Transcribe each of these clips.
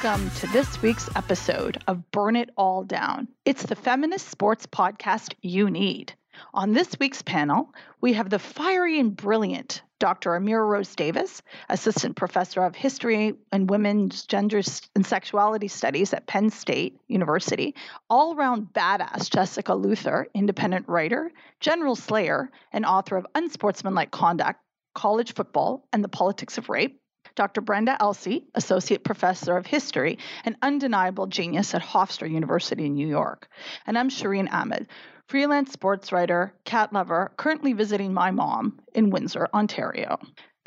Welcome to this week's episode of Burn It All Down. It's the feminist sports podcast you need. On this week's panel, we have the fiery and brilliant Dr. Amira Rose Davis, Assistant Professor of History and Women's Gender and Sexuality Studies at Penn State University, all around badass Jessica Luther, independent writer, general slayer, and author of Unsportsmanlike Conduct, College Football, and the Politics of Rape. Dr. Brenda Elsey, Associate Professor of History and undeniable genius at Hofstra University in New York. And I'm Shireen Ahmed, freelance sports writer, cat lover, currently visiting my mom in Windsor, Ontario.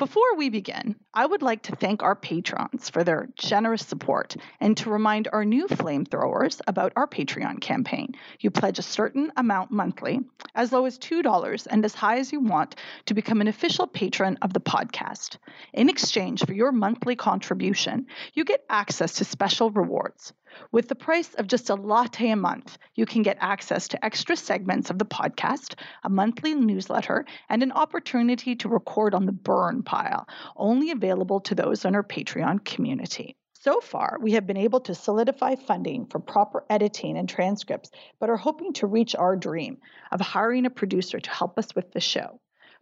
Before we begin, I would like to thank our patrons for their generous support and to remind our new flamethrowers about our Patreon campaign. You pledge a certain amount monthly, as low as $2 and as high as you want, to become an official patron of the podcast. In exchange for your monthly contribution, you get access to special rewards. With the price of just a latte a month, you can get access to extra segments of the podcast, a monthly newsletter, and an opportunity to record on the burn pile, only available to those on our Patreon community. So far, we have been able to solidify funding for proper editing and transcripts, but are hoping to reach our dream of hiring a producer to help us with the show.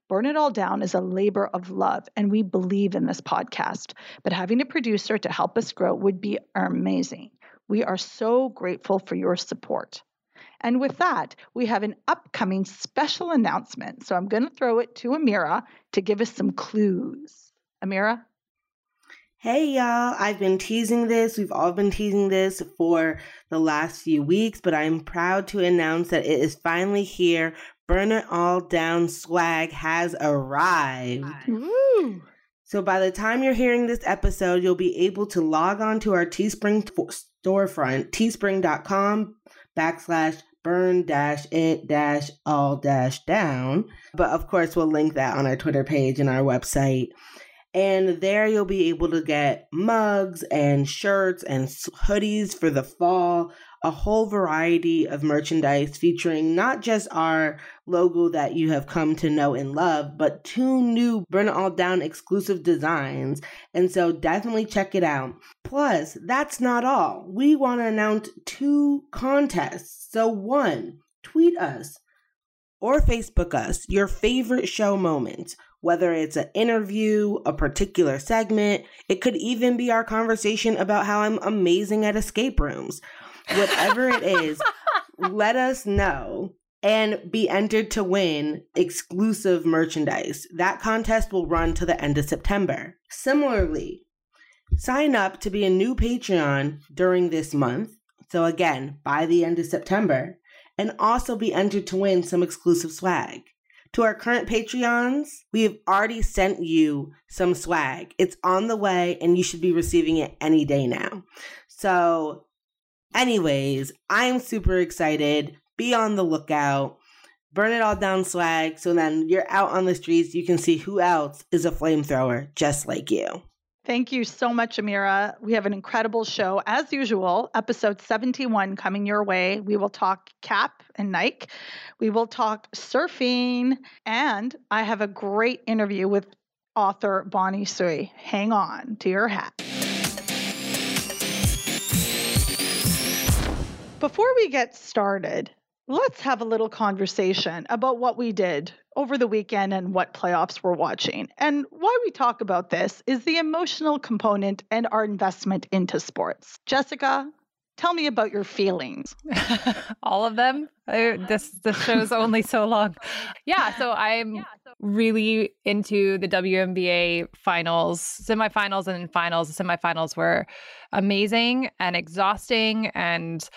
Burn It All Down is a labor of love, and we believe in this podcast. But having a producer to help us grow would be amazing. We are so grateful for your support. And with that, we have an upcoming special announcement. So I'm going to throw it to Amira to give us some clues. Amira? Hey y'all, I've been teasing this. We've all been teasing this for the last few weeks, but I'm proud to announce that it is finally here. Burn It All Down swag has arrived. Woo! So by the time you're hearing this episode, you'll be able to log on to our Teespring t- storefront, teespring.com backslash burn dash it dash all dash down. But of course, we'll link that on our Twitter page and our website. And there you'll be able to get mugs and shirts and hoodies for the fall, a whole variety of merchandise featuring not just our logo that you have come to know and love, but two new Burn It All Down exclusive designs. And so definitely check it out. Plus, that's not all. We want to announce two contests. So, one, tweet us or Facebook us your favorite show moments, whether it's an interview, a particular segment, it could even be our conversation about how I'm amazing at escape rooms. Whatever it is, let us know and be entered to win exclusive merchandise. That contest will run to the end of September. Similarly, sign up to be a new Patreon during this month. So, again, by the end of September, and also be entered to win some exclusive swag. To our current Patreons, we have already sent you some swag. It's on the way, and you should be receiving it any day now. So, anyways, I'm super excited. Be on the lookout. Burn it all down swag so then you're out on the streets. You can see who else is a flamethrower just like you. Thank you so much, Amira. We have an incredible show. As usual, episode 71 coming your way. We will talk Cap and Nike. We will talk surfing. And I have a great interview with author Bonnie Tsui. Hang on to your hat. Before we get started, let's have a little conversation about what we did over the weekend and what playoffs we're watching. And why we talk about this is the emotional component and our investment into sports. Jessica, Tell me about your feelings. all of them. I, this the show's only so long. Yeah, so I'm really into the WNBA finals, semifinals, and finals. The semifinals were amazing and exhausting, and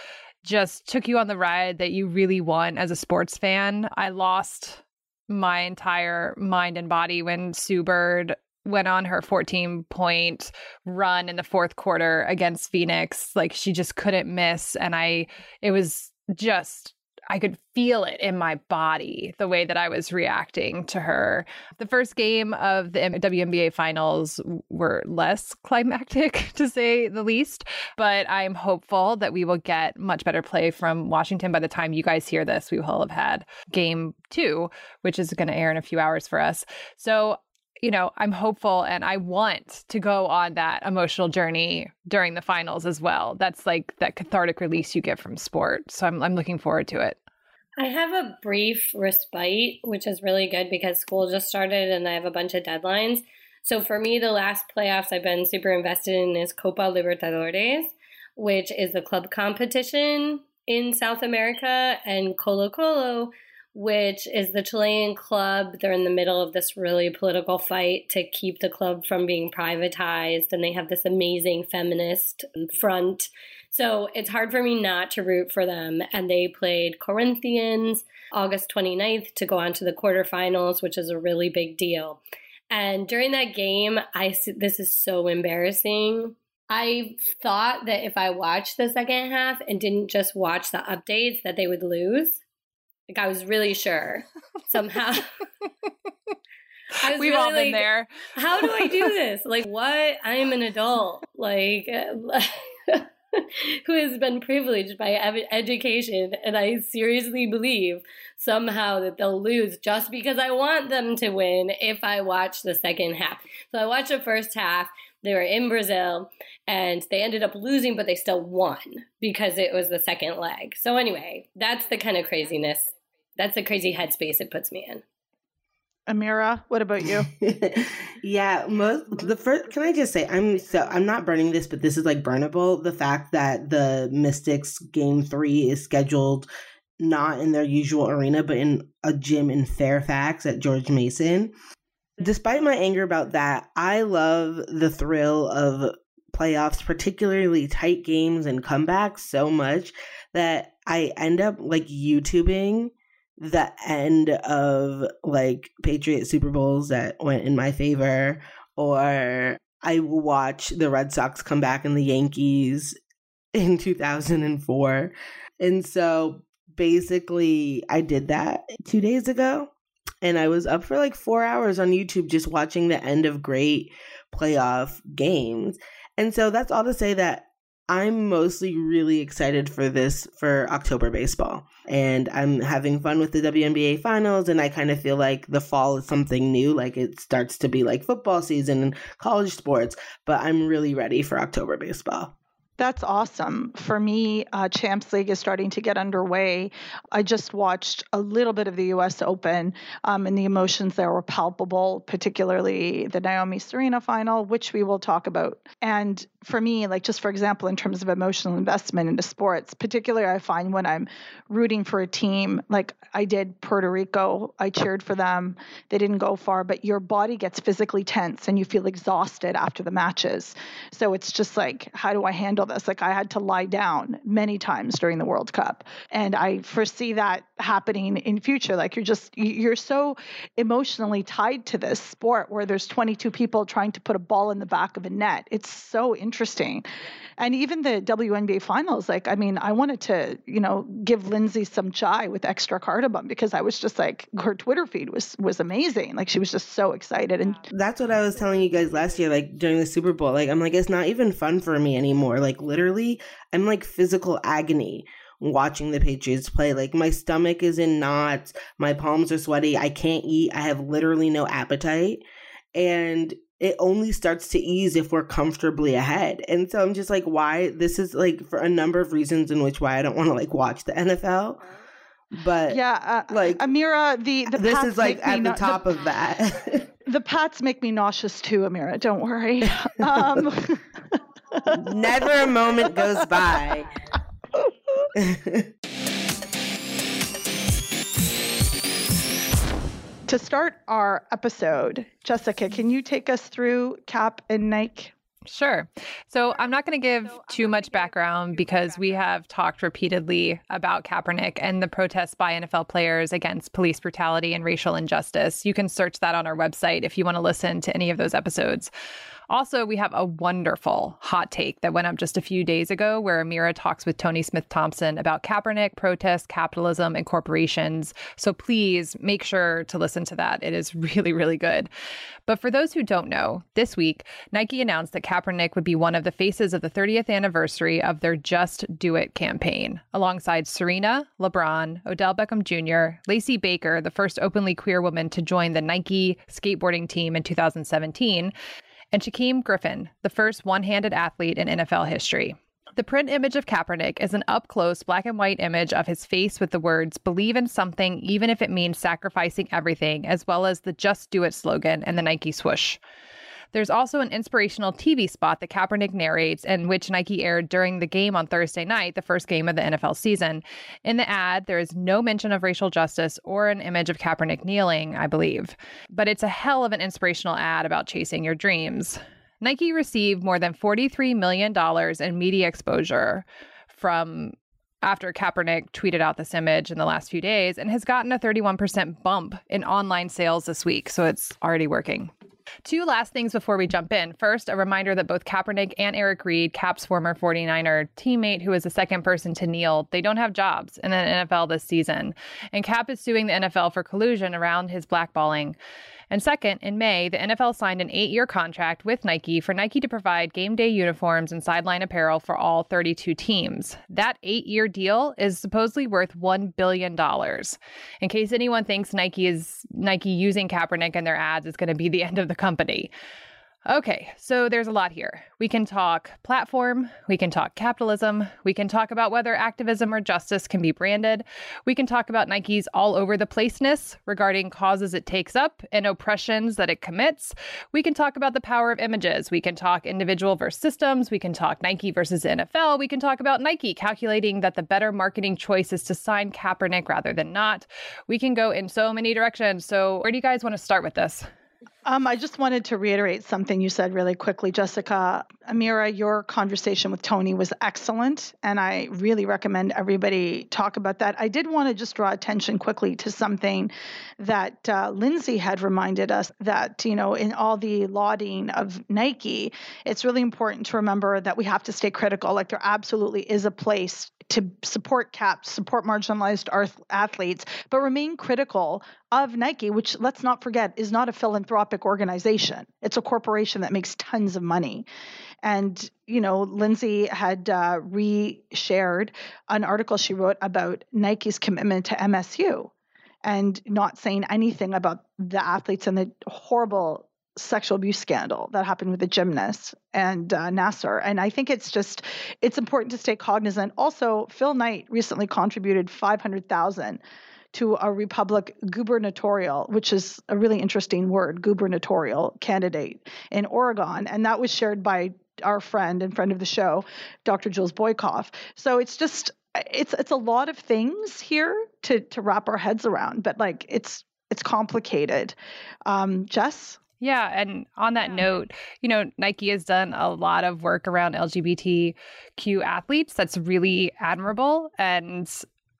just took you on the ride that you really want as a sports fan. I lost my entire mind and body when Sue Bird went on her 14 point run in the fourth quarter against Phoenix. Like she just couldn't miss. And I, it was just, I could feel it in my body the way that I was reacting to her. The first game of the WNBA finals were less climactic, to say the least, but I'm hopeful that we will get much better play from Washington by the time you guys hear this. We will have had game two, which is going to air in a few hours for us. So you know, I'm hopeful and I want to go on that emotional journey during the finals as well. That's like that cathartic release you get from sport. So I'm I'm looking forward to it. I have a brief respite, which is really good because school just started and I have a bunch of deadlines. So for me, the last playoffs I've been super invested in is Copa Libertadores, which is the club competition in South America, and Colo Colo, which is the Chilean club. They're in the middle of this really political fight to keep the club from being privatized, and they have this amazing feminist front. So it's hard for me not to root for them. And they played Corinthians August 29th to go on to the quarterfinals, which is a really big deal. And during that game, I this is so embarrassing. I thought that if I watched the second half and didn't just watch the updates, that they would lose. Like I was really sure somehow. We've all been like, there. How do I do this? Like, what? I'm an adult, like, who has been privileged by ev- education, and I seriously believe somehow that they'll lose just because I want them to win if I watch the second half. So I watched the first half. They were in Brazil and they ended up losing, but they still won because it was the second leg. So, anyway, that's the kind of craziness. That's the crazy headspace it puts me in. Amira, what about you? yeah, most the first. Can I just say I'm so I'm not burning this, but this is like burnable. The fact that the Mystics game three is scheduled not in their usual arena, but in a gym in Fairfax at George Mason. Mm-hmm. Despite my anger about that, I love the thrill of playoffs, particularly tight games and comebacks, so much that I end up like YouTubing the end of like Patriot Super Bowls that went in my favor, or I watch the Red Sox come back and the Yankees in 2004. And so basically, I did that two days ago. And I was up for like four hours on YouTube just watching the end of great playoff games. And so that's all to say that I'm mostly really excited for this for October baseball. And I'm having fun with the WNBA finals. And I kind of feel like the fall is something new. Like it starts to be like football season and college sports. But I'm really ready for October baseball. That's awesome. For me, uh, Champs League is starting to get underway. I just watched a little bit of the U.S. Open, um, and the emotions there were palpable, particularly the Naomi Serena final, which we will talk about. And for me, like just for example, in terms of emotional investment into sports, particularly I find when I'm rooting for a team, like I did Puerto Rico, I cheered for them. They didn't go far, but your body gets physically tense and you feel exhausted after the matches. So it's just like, how do I handle this? Like I had to lie down many times during the World Cup, and I foresee that happening in future. Like you're just you're so emotionally tied to this sport where there's 22 people trying to put a ball in the back of a net. It's so interesting. And even the WNBA finals, like, I mean, I wanted to, you know, give Lindsay some chai with extra cardamom because I was just like, her Twitter feed was was amazing. Like, she was just so excited. And That's what I was telling you guys last year, like during the Super Bowl. Like, I'm like, it's not even fun for me anymore. Like, literally, I'm like physical agony watching the Patriots play. Like, my stomach is in knots, my palms are sweaty, I can't eat, I have literally no appetite. And it only starts to ease if we're comfortably ahead. And so I'm just like, why? This is like for a number of reasons in which why I don't want to like watch the NFL. But yeah, uh, like Amira, the, the this is like at the no- top of that. The Pats make me nauseous too, Amira. Don't worry. Um, Never a moment goes by To start our episode, Jessica, can you take us through Cap and Nike? Sure. So I'm not going to give too much background because we have talked repeatedly about Kaepernick and the protests by NFL players against police brutality and racial injustice. You can search that on our website if you want to listen to any of those episodes. Also, we have a wonderful hot take that went up just a few days ago where Amira talks with Toni Smith Thompson about Kaepernick, protests, capitalism, and corporations. So please make sure to listen to that. It is really, really good. But for those who don't know, this week, Nike announced that Kaepernick would be one of the faces of the 30th anniversary of their Just Do It campaign, alongside Serena, LeBron, Odell Beckham Jr., Lacey Baker, the first openly queer woman to join the Nike skateboarding team in 2017 and Shaquem Griffin, the first one handed athlete in NFL history. The print image of Kaepernick is an up close black and white image of his face with the words, believe in something, even if it means sacrificing everything, as well as the just do it slogan and the Nike swoosh. There's also an inspirational TV spot that Kaepernick narrates and which Nike aired during the game on Thursday night, the first game of the NFL season. In the ad, there is no mention of racial justice or an image of Kaepernick kneeling, I believe. But it's a hell of an inspirational ad about chasing your dreams. Nike received more than $43 million in media exposure from after Kaepernick tweeted out this image in the last few days and has gotten a 31% bump in online sales this week. So it's already working. Two last things before we jump in. First, a reminder that both Kaepernick and Eric Reid, Cap's former 49er teammate who was the second person to kneel, they don't have jobs in the NFL this season. And Cap is suing the NFL for collusion around his blackballing. And second, in May, the NFL signed an eight year contract with Nike for Nike to provide game day uniforms and sideline apparel for all 32 teams. That eight year deal is supposedly worth $1 billion. In case anyone thinks Nike is Nike using Kaepernick in their ads is going to be the end of the company. Okay, so there's a lot here. We can talk platform, we can talk capitalism, we can talk about whether activism or justice can be branded, we can talk about Nike's all over the placeness regarding causes it takes up and oppressions that it commits. We can talk about the power of images, we can talk individual versus systems, we can talk Nike versus NFL, we can talk about Nike calculating that the better marketing choice is to sign Kaepernick rather than not. We can go in so many directions. So, where do you guys want to start with this? Um, I just wanted to reiterate something you said really quickly, Jessica. Amira, your conversation with Toni was excellent, and I really recommend everybody talk about that. I did want to just draw attention quickly to something that uh, Lindsay had reminded us that, you know, in all the lauding of Nike, it's really important to remember that we have to stay critical. Like, there absolutely is a place to support caps, support marginalized athletes, but remain critical of Nike, which let's not forget is not a philanthropic organization. It's a corporation that makes tons of money. And, you know, Lindsay had uh, re-shared an article she wrote about Nike's commitment to MSU and not saying anything about the athletes and the horrible sexual abuse scandal that happened with the gymnast and uh, Nassar. And I think it's just it's important to stay cognizant. Also, Phil Knight recently contributed five hundred thousand to a Republic gubernatorial, which is a really interesting word, gubernatorial candidate in Oregon, and that was shared by our friend and friend of the show, Dr. Jules Boykoff. So it's just it's it's a lot of things here to to wrap our heads around, but like it's it's complicated. Um, Jess. Yeah, and on that note, you know, Nike has done a lot of work around LGBTQ athletes. That's really admirable and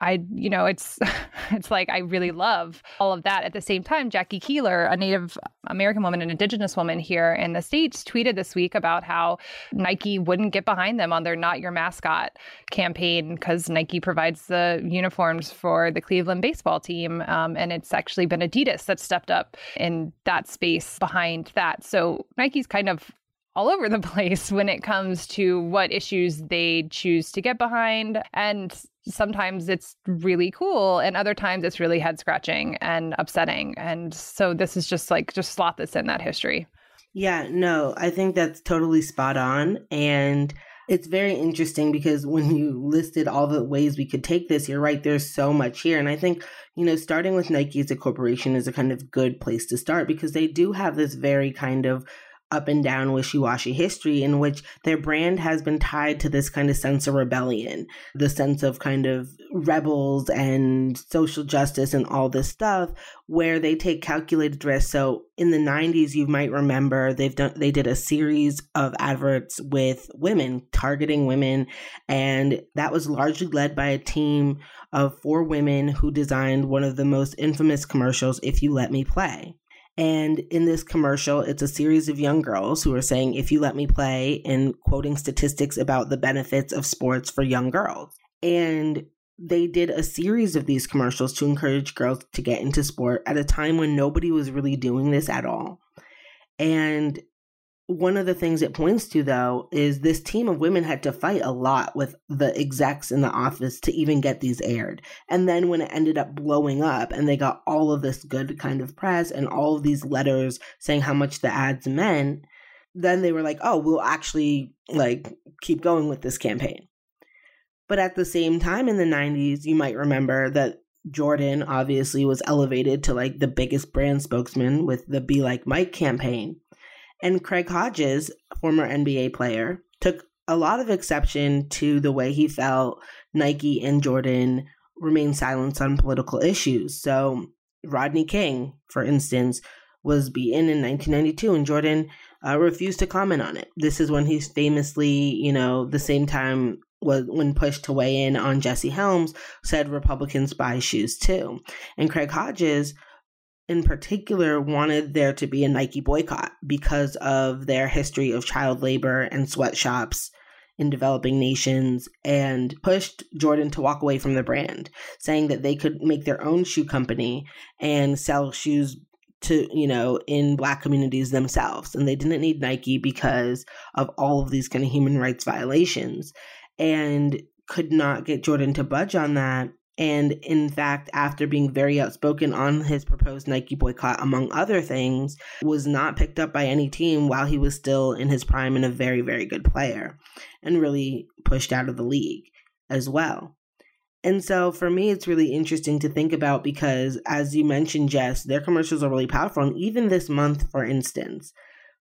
I, you know, it's it's like I really love all of that. At the same time, Jackie Keeler, a Native American woman, an Indigenous woman here in the states, tweeted this week about how Nike wouldn't get behind them on their "Not Your Mascot" campaign because Nike provides the uniforms for the Cleveland baseball team, um, and it's actually been Adidas that stepped up in that space behind that. So Nike's kind of all over the place when it comes to what issues they choose to get behind. And sometimes it's really cool, and other times it's really head scratching and upsetting. And so this is just like, just slot this in that history. Yeah, no, I think that's totally spot on. And it's very interesting because when you listed all the ways we could take this, you're right, there's so much here. And I think, you know, starting with Nike as a corporation is a kind of good place to start because they do have this very kind of up and down wishy washy history in which their brand has been tied to this kind of sense of rebellion, the sense of kind of rebels and social justice and all this stuff, where they take calculated risks. So in the 90s, you might remember they've done they did a series of adverts with women targeting women, and that was largely led by a team of four women who designed one of the most infamous commercials, If You Let Me Play. And in this commercial, it's a series of young girls who are saying, if you let me play, and quoting statistics about the benefits of sports for young girls. And they did a series of these commercials to encourage girls to get into sport at a time when nobody was really doing this at all. And one of the things it points to, though, is this team of women had to fight a lot with the execs in the office to even get these aired. And then when it ended up blowing up and they got all of this good kind of press and all of these letters saying how much the ads meant, then they were like, oh, we'll actually like keep going with this campaign. But at the same time in the 90s, you might remember that Jordan obviously was elevated to like the biggest brand spokesman with the Be Like Mike campaign. And Craig Hodges, former NBA player, took a lot of exception to the way he felt Nike and Jordan remained silent on political issues. So, Rodney King, for instance, was beaten in 1992, and Jordan uh, refused to comment on it. This is when he's famously, you know, the same time was when pushed to weigh in on Jesse Helms, said Republicans buy shoes too. And Craig Hodges in particular wanted there to be a Nike boycott because of their history of child labor and sweatshops in developing nations and pushed Jordan to walk away from the brand, saying that they could make their own shoe company and sell shoes to, you know, in black communities themselves. And they didn't need Nike because of all of these kind of human rights violations and could not get Jordan to budge on that. And in fact, after being very outspoken on his proposed Nike boycott, among other things, was not picked up by any team while he was still in his prime and a very, very good player, and really pushed out of the league as well. And so for me, it's really interesting to think about because, as you mentioned, Jess, their commercials are really powerful. And even this month, for instance,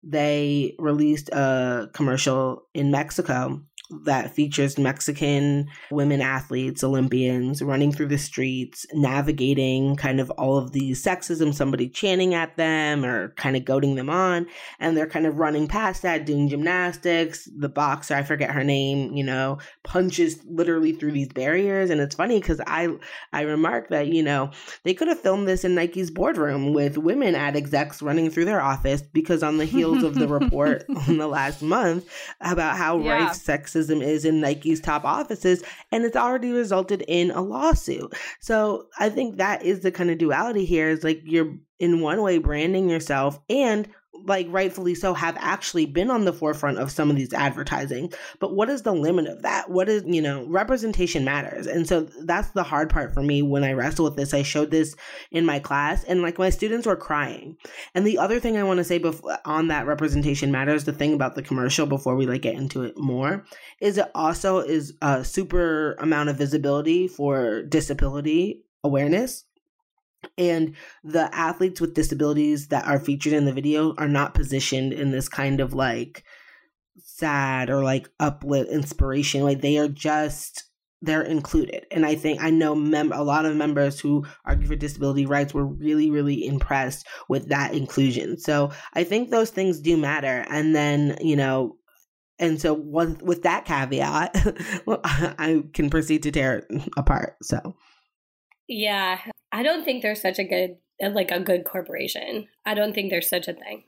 they released a commercial in Mexico that features Mexican women athletes, Olympians, running through the streets, navigating kind of all of the sexism, somebody chanting at them or kind of goading them on. And they're kind of running past that, doing gymnastics. The boxer, I forget her name, you know, punches literally through these barriers. And it's funny because I, I remarked that, you know, they could have filmed this in Nike's boardroom with women ad execs running through their office because on the heels of the report in the last month about how Yeah. rife sexism is in Nike's top offices, and it's already resulted in a lawsuit. So I think that is the kind of duality here is like you're in one way branding yourself and like rightfully so have actually been on the forefront of some of these advertising. But what is the limit of that? What is you know representation matters. And so that's the hard part for me when i wrestle with this. I showed this in my class and like my students were crying. And the other thing i want to say before on that representation matters the thing about the commercial before we like get into it more is it also is a super amount of visibility for disability awareness and the athletes with disabilities that are featured in the video are not positioned in this kind of like sad or like uplift inspiration. Like they are just they're included. And i think i know mem- a lot of members who argue for disability rights were really really impressed with that inclusion. So i think those things do matter. And then you know and so with, with that caveat i can proceed to tear it apart so. Yeah, I don't think there's such a good uh, like a good corporation. I don't think there's such a thing.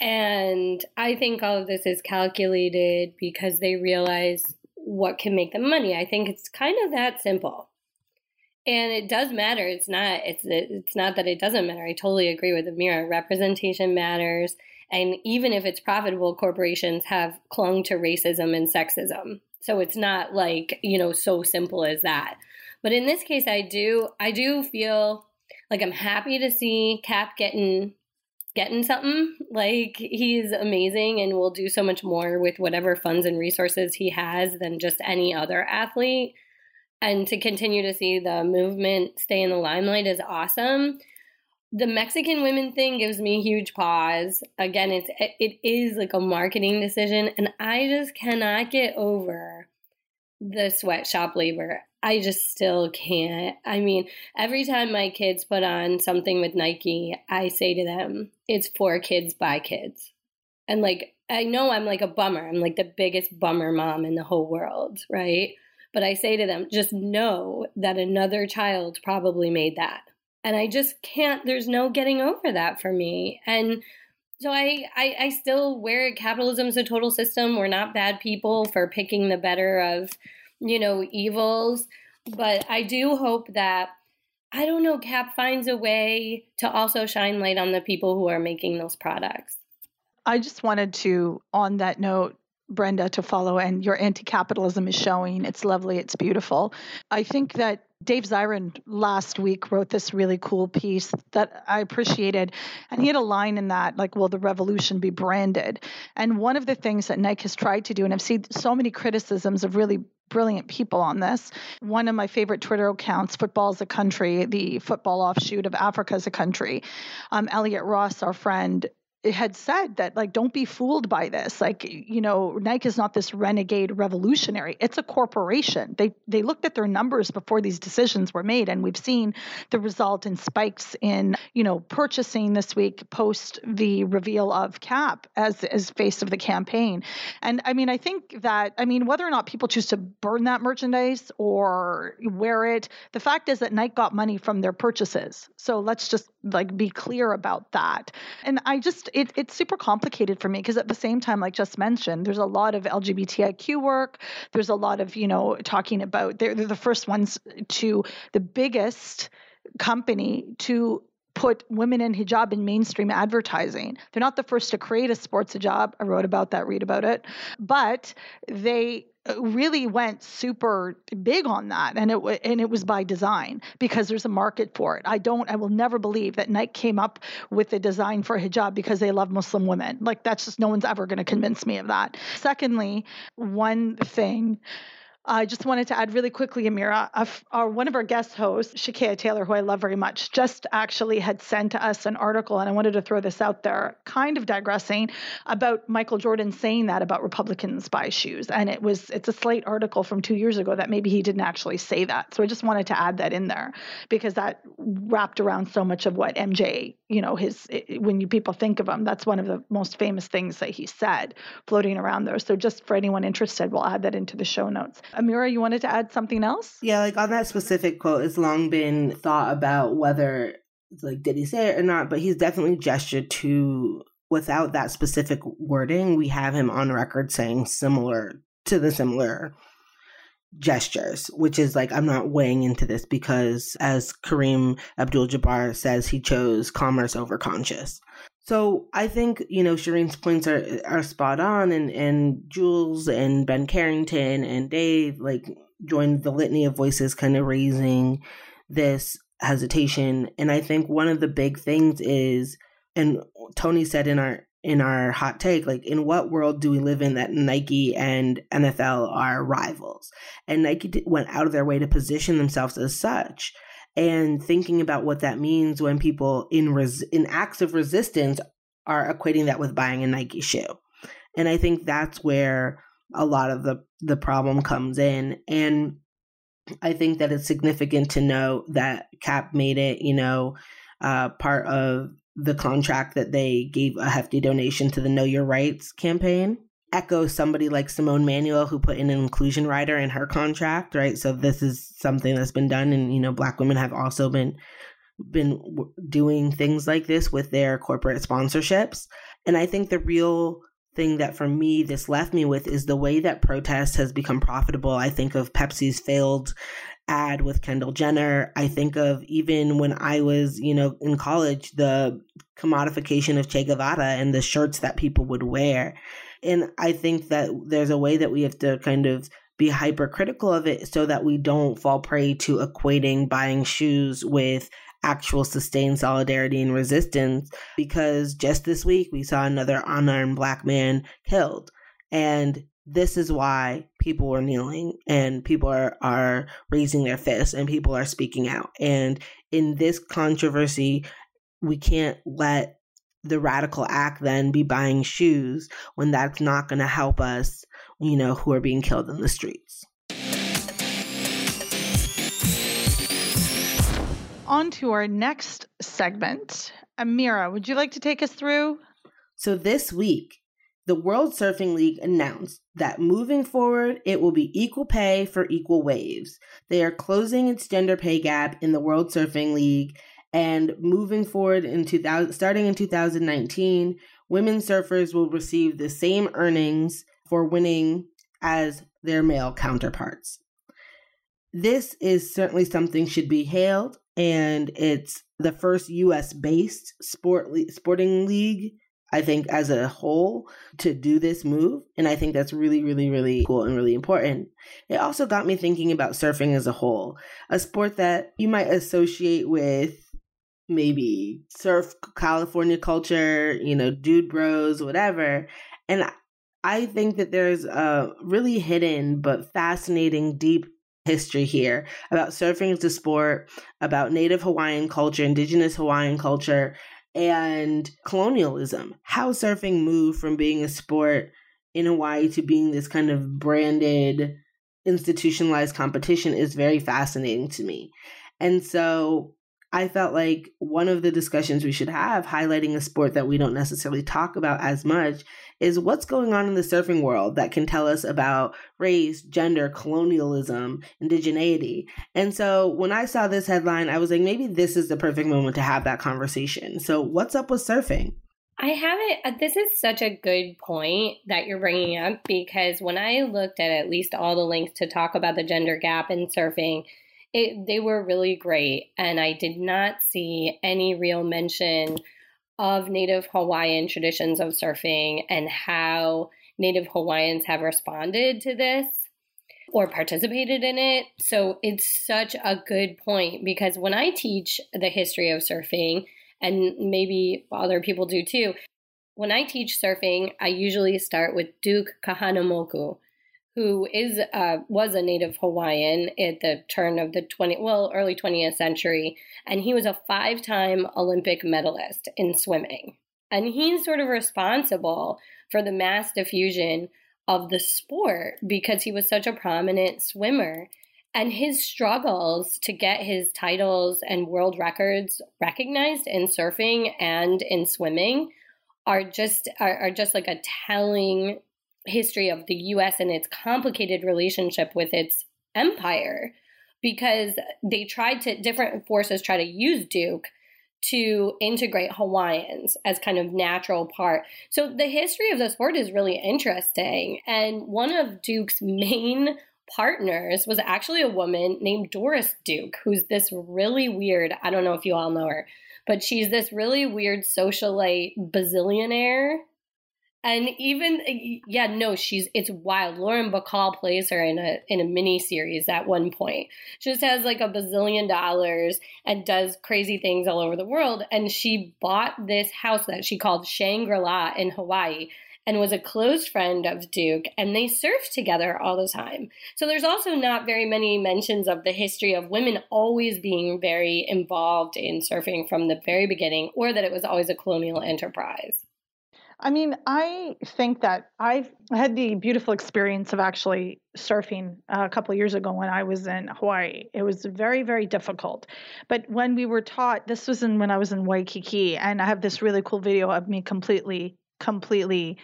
And I think all of this is calculated because they realize what can make them money. I think it's kind of that simple. And it does matter. It's not it's it's not that it doesn't matter. I totally agree with Amira. Representation matters. And even if it's profitable, corporations have clung to racism and sexism. So it's not like, you know, so simple as that. But in this case, I do I do feel like I'm happy to see Cap getting getting something. Like he's amazing and will do so much more with whatever funds and resources he has than just any other athlete. And to continue to see the movement stay in the limelight is awesome. the Mexican women thing gives me huge pause. Again, it's it is like a marketing decision, and I just cannot get over the sweatshop labor. I just still can't. I mean, every time my kids put on something with Nike, I say to them, "It's for kids by kids," and like I know I'm like a bummer. I'm like the biggest bummer mom in the whole world, right? But I say to them, just know that another child probably made that and I just can't. There's no getting over that for me. And so I, I, I still wear capitalism's a total system. We're not bad people for picking the better of, you know, evils. But I do hope that I don't know, Cap finds a way to also shine light on the people who are making those products. I just wanted to, on that note, Brenda, to follow, and your anti capitalism is showing. It's lovely, it's beautiful. I think that Dave Zirin last week wrote this really cool piece that I appreciated. And he had a line in that, like, will the revolution be branded? And one of the things that Nike has tried to do, and I've seen so many criticisms of really brilliant people on this. One of my favorite Twitter accounts, Football is a Country, the football offshoot of Africa is a Country, um, Elliot Ross, our friend, had said that like don't be fooled by this. Like you know nike is not this renegade revolutionary. It's a corporation. They they looked at their numbers before these decisions were made and we've seen the result in spikes in you know purchasing this week post the reveal of cap as as face of the campaign. And i mean i think that i mean whether or not people choose to burn that merchandise or wear it the fact is that nike got money from their purchases. So let's just like be clear about that and i just it, it's super complicated for me because at the same time like just mentioned there's a lot of lgbtiq work there's a lot of you know talking about they're, they're the first ones to the biggest company to put women in hijab in mainstream advertising. They're not the first to create a sports hijab. I wrote about that, read about it. But they really went super big on that and it and it was by design because there's a market for it. I don't I will never believe that Nike came up with the design for hijab because they love Muslim women. Like that's just no one's ever going to convince me of that. Secondly, one thing I just wanted to add really quickly, Amira, our, one of our guest hosts, Shakeia Taylor, who I love very much, just actually had sent us an article, and I wanted to throw this out there, kind of digressing about Michael Jordan saying that about Republicans buy shoes, and it was it's a Slate article from two years ago that maybe he didn't actually say that, so I just wanted to add that in there because that wrapped around so much of what MJ, you know, his when you people think of him, that's one of the most famous things that he said floating around there. So just for anyone interested, we'll add that into the show notes. Amira, you wanted to add something else? Yeah, like on that specific quote, it's long been thought about whether, like, did he say it or not, but he's definitely gestured to, without that specific wording, we have him on record saying similar to the similar gestures, which is like, I'm not weighing into this because, as Kareem Abdul Jabbar says, he chose commerce over conscious. So I think you know Shireen's points are are spot on, and and Jules and Ben Carrington and Dave like joined the litany of voices, kind of raising this hesitation. And I think one of the big things is, and Toni said in our in our hot take, like in what world do we live in that Nike and NFL are rivals, and Nike went out of their way to position themselves as such and thinking about what that means when people in res- in acts of resistance are equating that with buying a Nike shoe. And I think that's where a lot of the the problem comes in and I think that it's significant to know that Cap made it, you know, uh, part of the contract that they gave a hefty donation to the Know Your Rights campaign echo somebody like Simone Manuel who put in an inclusion rider in her contract, right? So this is something that's been done and you know black women have also been been doing things like this with their corporate sponsorships. And I think the real thing that for me this left me with is the way that protest has become profitable. I think of Pepsi's failed ad with Kendall Jenner. I think of even when I was, you know, in college, the commodification of Che Guevara and the shirts that people would wear. And I think that there's a way that we have to kind of be hypercritical of it so that we don't fall prey to equating buying shoes with actual sustained solidarity and resistance. Because just this week, we saw another unarmed black man killed. And this is why people are kneeling and people are, are raising their fists and people are speaking out. And in this controversy, we can't let the radical act then be buying shoes when that's not going to help us, you know, who are being killed in the streets. On to our next segment. Amira, would you like to take us through? So this week, the World Surfing League announced that moving forward, it will be equal pay for equal waves. They are closing its gender pay gap in the World Surfing League and moving forward in 2000 starting in 2019, women surfers will receive the same earnings for winning as their male counterparts. This is certainly something should be hailed and it's the first US based sport le- sporting league I think as a whole to do this move and I think that's really really really cool and really important. It also got me thinking about surfing as a whole, a sport that you might associate with maybe surf California culture, you know, dude bros, whatever. And I- think that there's a really hidden but fascinating deep history here about surfing as a sport, about native Hawaiian culture, indigenous Hawaiian culture, and colonialism. How surfing moved from being a sport in Hawaii to being this kind of branded, institutionalized competition is very fascinating to me. And so I felt like one of the discussions we should have, highlighting a sport that we don't necessarily talk about as much, is what's going on in the surfing world that can tell us about race, gender, colonialism, indigeneity. And so when I saw this headline, I was like, maybe this is the perfect moment to have that conversation. So, what's up with surfing? I haven't. uh, This is such a good point that you're bringing up because when I looked at at least all the links to talk about the gender gap in surfing, it, they were really great. And I did not see any real mention of Native Hawaiian traditions of surfing and how Native Hawaiians have responded to this or participated in it. So it's such a good point because when I teach the history of surfing, and maybe other people do too, when I teach surfing, I usually start with Duke Kahanamoku, who is uh, was a native Hawaiian at the turn of the 20 well early 20th century and he was a five-time Olympic medalist in swimming. And he's sort of responsible for the mass diffusion of the sport because he was such a prominent swimmer and his struggles to get his titles and world records recognized in surfing and in swimming are just are, are just like a telling history of the US and its complicated relationship with its empire because they tried to different forces try to use Duke to integrate Hawaiians as kind of natural part. So the history of the sport is really interesting and one of Duke's main partners was actually a woman named Doris Duke who's this really weird, I don't know if you all know her, but she's this really weird socialite bazillionaire and even uh, yeah, no, she's it's wild. Lauren Bacall plays her in a in a mini series at one point. She just has like a bazillion dollars and does crazy things all over the world. And she bought this house that she called Shangri La in Hawaii and was a close friend of Duke, and they surfed together all the time. So there's also not very many mentions of the history of women always being very involved in surfing from the very beginning, or that it was always a colonial enterprise. I mean, I think that I've had the beautiful experience of actually surfing uh, a couple years ago when I was in Hawaii. It was very, very difficult. But when we were taught, this was in when I was in Waikiki, and I have this really cool video of me completely, completely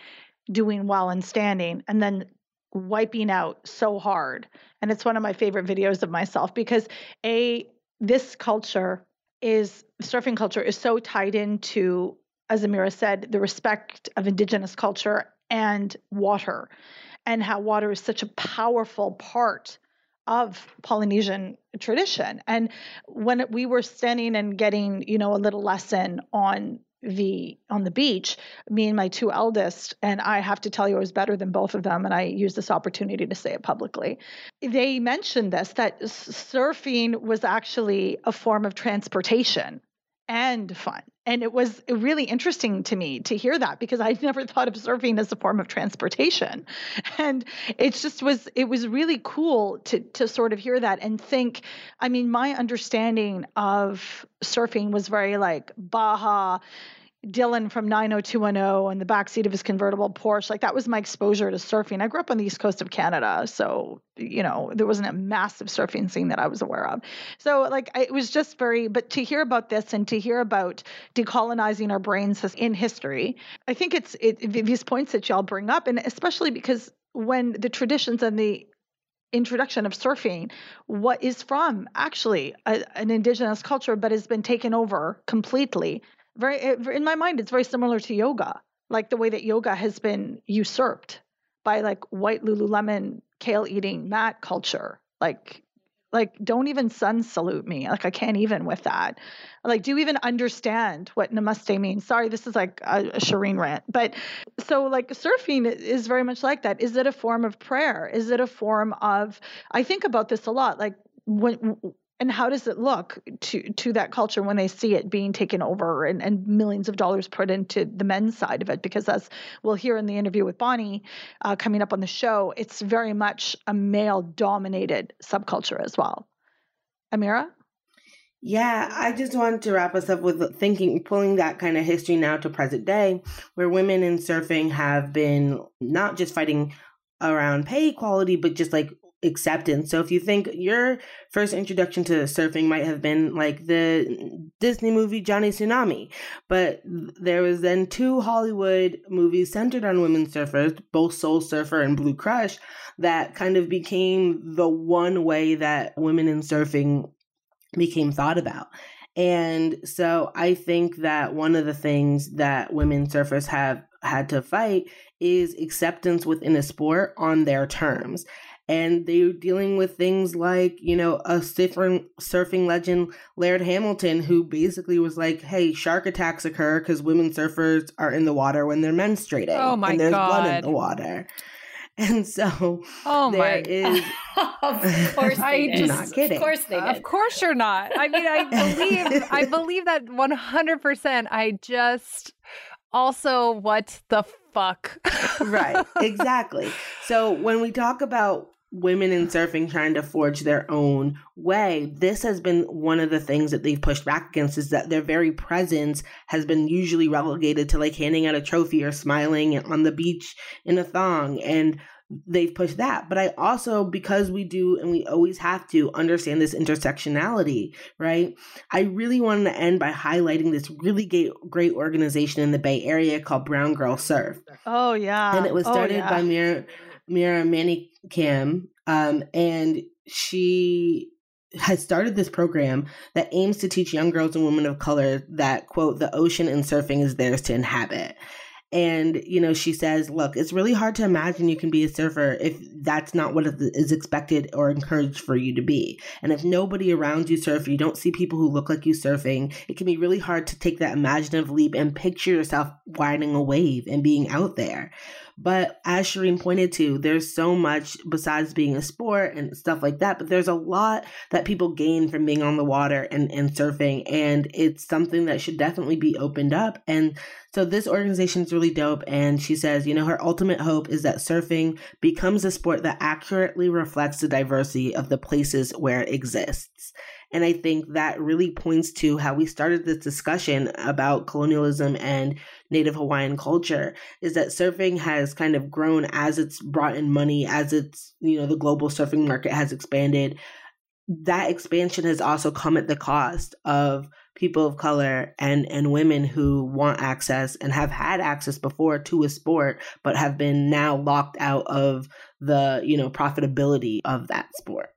doing well and standing, and then wiping out so hard. And it's one of my favorite videos of myself because a this culture is surfing culture is so tied into as Amira said, the respect of indigenous culture and water, and how water is such a powerful part of Polynesian tradition. And when we were standing and getting, you know, a little lesson on the on the beach, me and my two eldest, and I have to tell you, I was better than both of them, and I use this opportunity to say it publicly. They mentioned this that surfing was actually a form of transportation and fun And it was really interesting to me to hear that because I'd never thought of surfing as a form of transportation. And it just was it was really cool to to sort of hear that and think, I mean, my understanding of surfing was very like Baja, Dylan from 90210 in the backseat of his convertible Porsche. Like that was my exposure to surfing. I grew up on the east coast of Canada, so you know there wasn't a massive surfing scene that I was aware of. So like I- it was just very. But to hear about this and to hear about decolonizing our brains in history, I think it's it, these points that y'all bring up, and especially because when the traditions and the introduction of surfing what is from actually a, an indigenous culture but has been taken over completely very in my mind it's very similar to yoga like the way that yoga has been usurped by like white lululemon kale eating mat culture. Like like don't even sun salute me. Like i can't even with that. Like do you even understand what namaste means? Sorry this is like a, a shireen rant but so like surfing is very much like that. Is it a form of prayer? Is it a form of i think about this a lot like when and how does it look to to that culture when they see it being taken over and, and millions of dollars put into the men's side of it? Because as we'll hear in the interview with bonnie uh, coming up on the show it's very much a male dominated subculture as well. Amira? Yeah, I just wanted to wrap us up with thinking, pulling that kind of history now to present day, where women in surfing have been not just fighting around pay equality, but just like acceptance. So if you think your first introduction to surfing might have been like the Disney movie Johnny Tsunami, but there was then two Hollywood movies centered on women surfers, both Soul Surfer and Blue Crush, that kind of became the one way that women in surfing became thought about. And so I think that one of the things that women surfers have had to fight is acceptance within a sport on their terms. And they're dealing with things like, you know, a surfing, surfing legend, Laird Hamilton, who basically was like, hey, shark attacks occur because women surfers are in the water when they're menstruating. Oh my and there's blood in the water. And so Oh my is of course I they did. Not kidding. Of course they Of did. course you're not. I mean, I believe I believe that 100%. I just also what the fuck? right exactly so when we talk about women in surfing trying to forge their own way. This has been one of the things that they've pushed back against is that their very presence has been usually relegated to like handing out a trophy or smiling on the beach in a thong and they've pushed that. But i also because we do and we always have to understand this intersectionality right? I really wanted to end by highlighting this really great, great organization in the bay area called brown girl surf. Oh yeah. And it was Oh, started yeah. by Mira Mira Manickam, um, and she has started this program that aims to teach young girls and women of color that quote the ocean and surfing is theirs to inhabit. And you know, she says, "Look, it's really hard to imagine you can be a surfer if that's not what is expected or encouraged for you to be. And if nobody around you surf, you don't see people who look like you surfing. It can be really hard to take that imaginative leap and picture yourself riding a wave and being out there." But as Shireen pointed to, there's so much besides being a sport and stuff like that. But there's a lot that people gain from being on the water and, and surfing. And it's something that should definitely be opened up. And so this organization is really dope. And she says, you know, her ultimate hope is that surfing becomes a sport that accurately reflects the diversity of the places where it exists. And I think that really points to how we started this discussion about colonialism and Native Hawaiian culture is that surfing has kind of grown as it's brought in money, as it's, you know, the global surfing market has expanded. That expansion has also come at the cost of people of color and, and women who want access and have had access before to a sport, but have been now locked out of the, you know, profitability of that sport.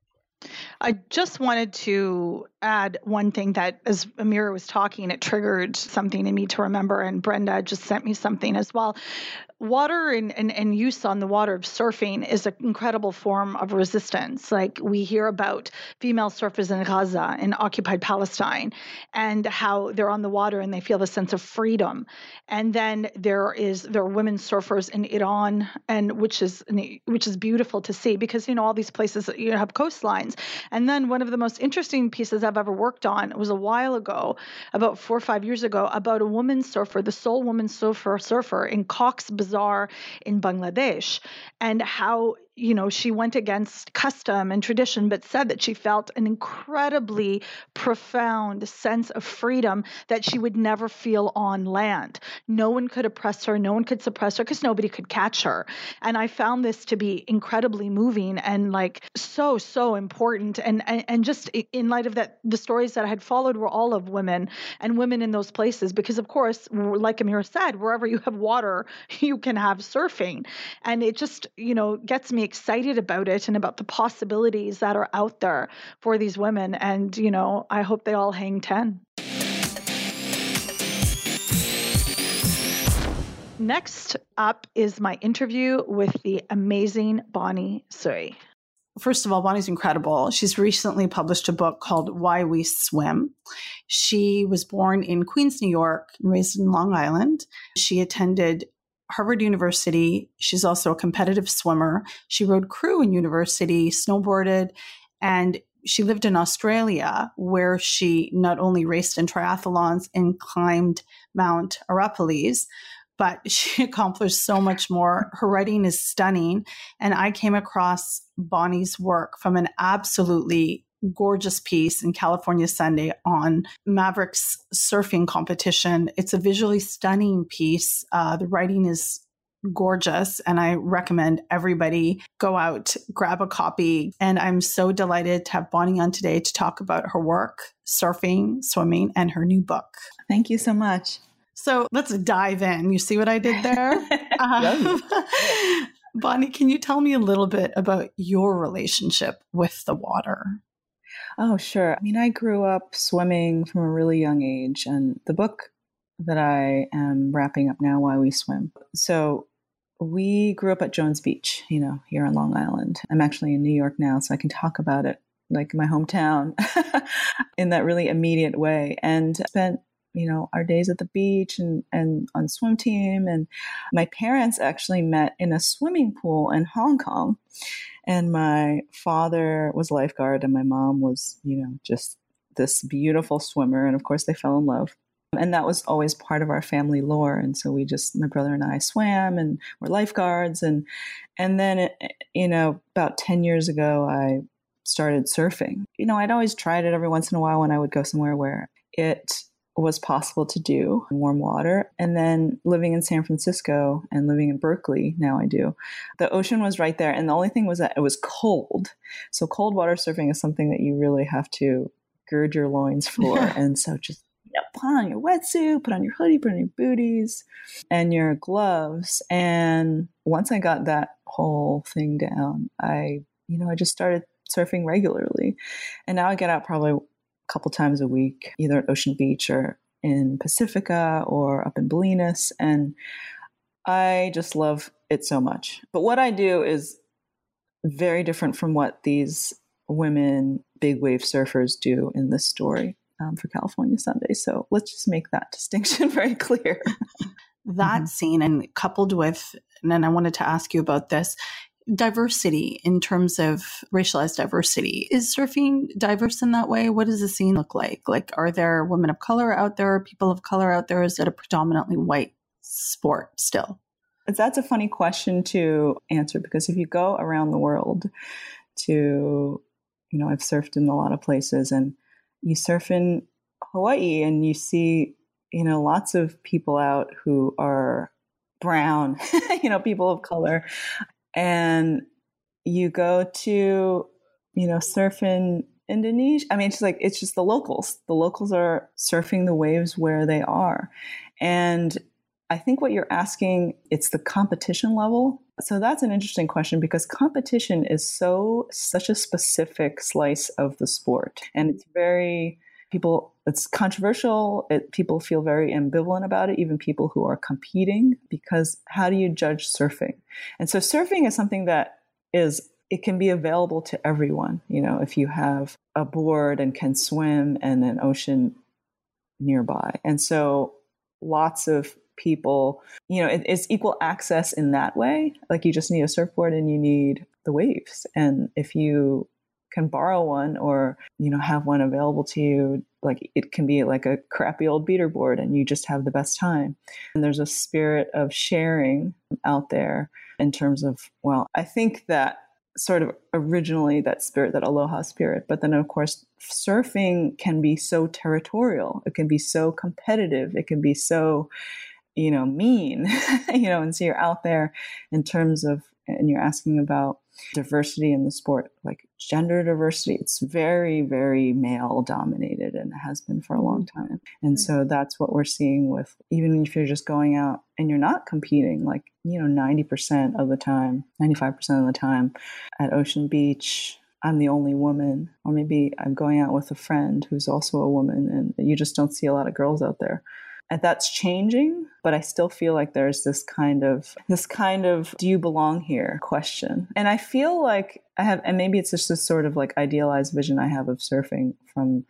I just wanted to add one thing that as Amira was talking, it triggered something in me to remember, and Brenda just sent me something as well. Water and, and, and use on the water of surfing is an incredible form of resistance. Like we hear about female surfers in Gaza in occupied Palestine and how they're on the water and they feel the sense of freedom. And then there is there are women surfers in Iran and which is which is beautiful to see because you know all these places you know, have coastlines. And then one of the most interesting pieces I've ever worked on was a while ago, about four or five years ago, about a woman surfer, the sole woman surfer surfer in Cox's Bazar in Bangladesh, and how you know she went against custom and tradition but said that she felt an incredibly profound sense of freedom that she would never feel on land. No one could oppress her no one could suppress her because nobody could catch her. And i found this to be incredibly moving and like so so important. And and, and just in light of that the stories that i had followed were all of women and women in those places because of course like amir said wherever you have water you can have surfing. And it just you know gets me excited about it and about the possibilities that are out there for these women and you know i hope they all hang 10 next up is my interview with the amazing bonnie Tsui First of all, Bonnie's incredible. She's recently published a book called Why We Swim. She was born in Queens, New York, and raised in Long Island. She attended Harvard University. She's also a competitive swimmer. She rode crew in university, snowboarded, and she lived in Australia where she not only raced in triathlons and climbed Mount Arapiles, but she accomplished so much more. Her writing is stunning. And I came across Bonnie's work from an absolutely gorgeous piece in California Sunday on Mavericks surfing competition. It's a visually stunning piece. Uh, the writing is gorgeous and I recommend everybody go out, grab a copy. And I'm so delighted to have Bonnie on today to talk about her work, surfing, swimming, and her new book. Thank you so much. So let's dive in. You see what I did there? Um, Bonnie, can you tell me a little bit about your relationship with the water? Oh, sure. I mean, I grew up swimming from a really young age, and the book that I am wrapping up now, Why We Swim. So, we grew up at Jones Beach, you know, here on Long Island. I'm actually in New York now, so I can talk about it like my hometown in that really immediate way. And spent, you know, our days at the beach and, and on swim team. And my parents actually met in a swimming pool in Hong Kong. And my father was lifeguard, and my mom was, you know, just this beautiful swimmer. And of course, they fell in love. And that was always part of our family lore. And so we just, my brother and I swam and were lifeguards. And, and then, it, you know, about 10 years ago, I started surfing. You know, I'd always tried it every once in a while when I would go somewhere where it was possible to do in warm water. And then living in San Francisco and living in Berkeley, now I do, the ocean was right there. And the only thing was that it was cold. So cold water surfing is something that you really have to gird your loins for. and so just you know, put on your wetsuit, put on your hoodie, put on your booties and your gloves. And once I got that whole thing down, I, you know, I just started surfing regularly. And now I get out probably a couple times a week, either at Ocean Beach or in Pacifica or up in Bolinas. And I just love it so much. But what I do is very different from what these women big wave surfers do in this story um, for California Sunday. So let's just make that distinction very clear. that scene and coupled with and then i wanted to ask you about this diversity in terms of racialized diversity. Is surfing diverse in that way? What does the scene look like? Like are there women of color out there people of color out there? Is it a predominantly white sport still? That's a funny question to answer because if you go around the world to, you know, I've surfed in a lot of places and you surf in Hawaii and you see, you know, lots of people out who are brown, you know, people of color. And you go to, you know, surf in Indonesia. I mean, it's like, it's just the locals. The locals are surfing the waves where they are. And I think what you're asking, it's the competition level. So that's an interesting question because competition is so such a specific slice of the sport and it's very people it's controversial it, people feel very ambivalent about it even people who are competing because how do you judge surfing? And so surfing is something that is it can be available to everyone you know if you have a board and can swim and an ocean nearby. And so lots of people you know it, it's equal access in that way. Like you just need a surfboard and you need the waves. And if you can borrow one or you know have one available to you like it can be like a crappy old beater board and you just have the best time. And there's a spirit of sharing out there in terms of well i think that sort of originally that spirit that aloha spirit but then of course surfing can be so territorial. It can be so competitive. It can be so you know mean you know and so you're out there in terms of and you're asking about diversity in the sport like gender diversity it's very very male dominated and has been for a long time. And hmm. so that's what we're seeing with even if you're just going out and you're not competing like you know 90% of the time 95% of the time at ocean beach I'm the only woman, or maybe I'm going out with a friend who's also a woman, and you just don't see a lot of girls out there. And that's changing, but I still feel like there's this kind of this kind of do you belong here question. And I feel like I have and maybe it's just this sort of like idealized vision I have of surfing from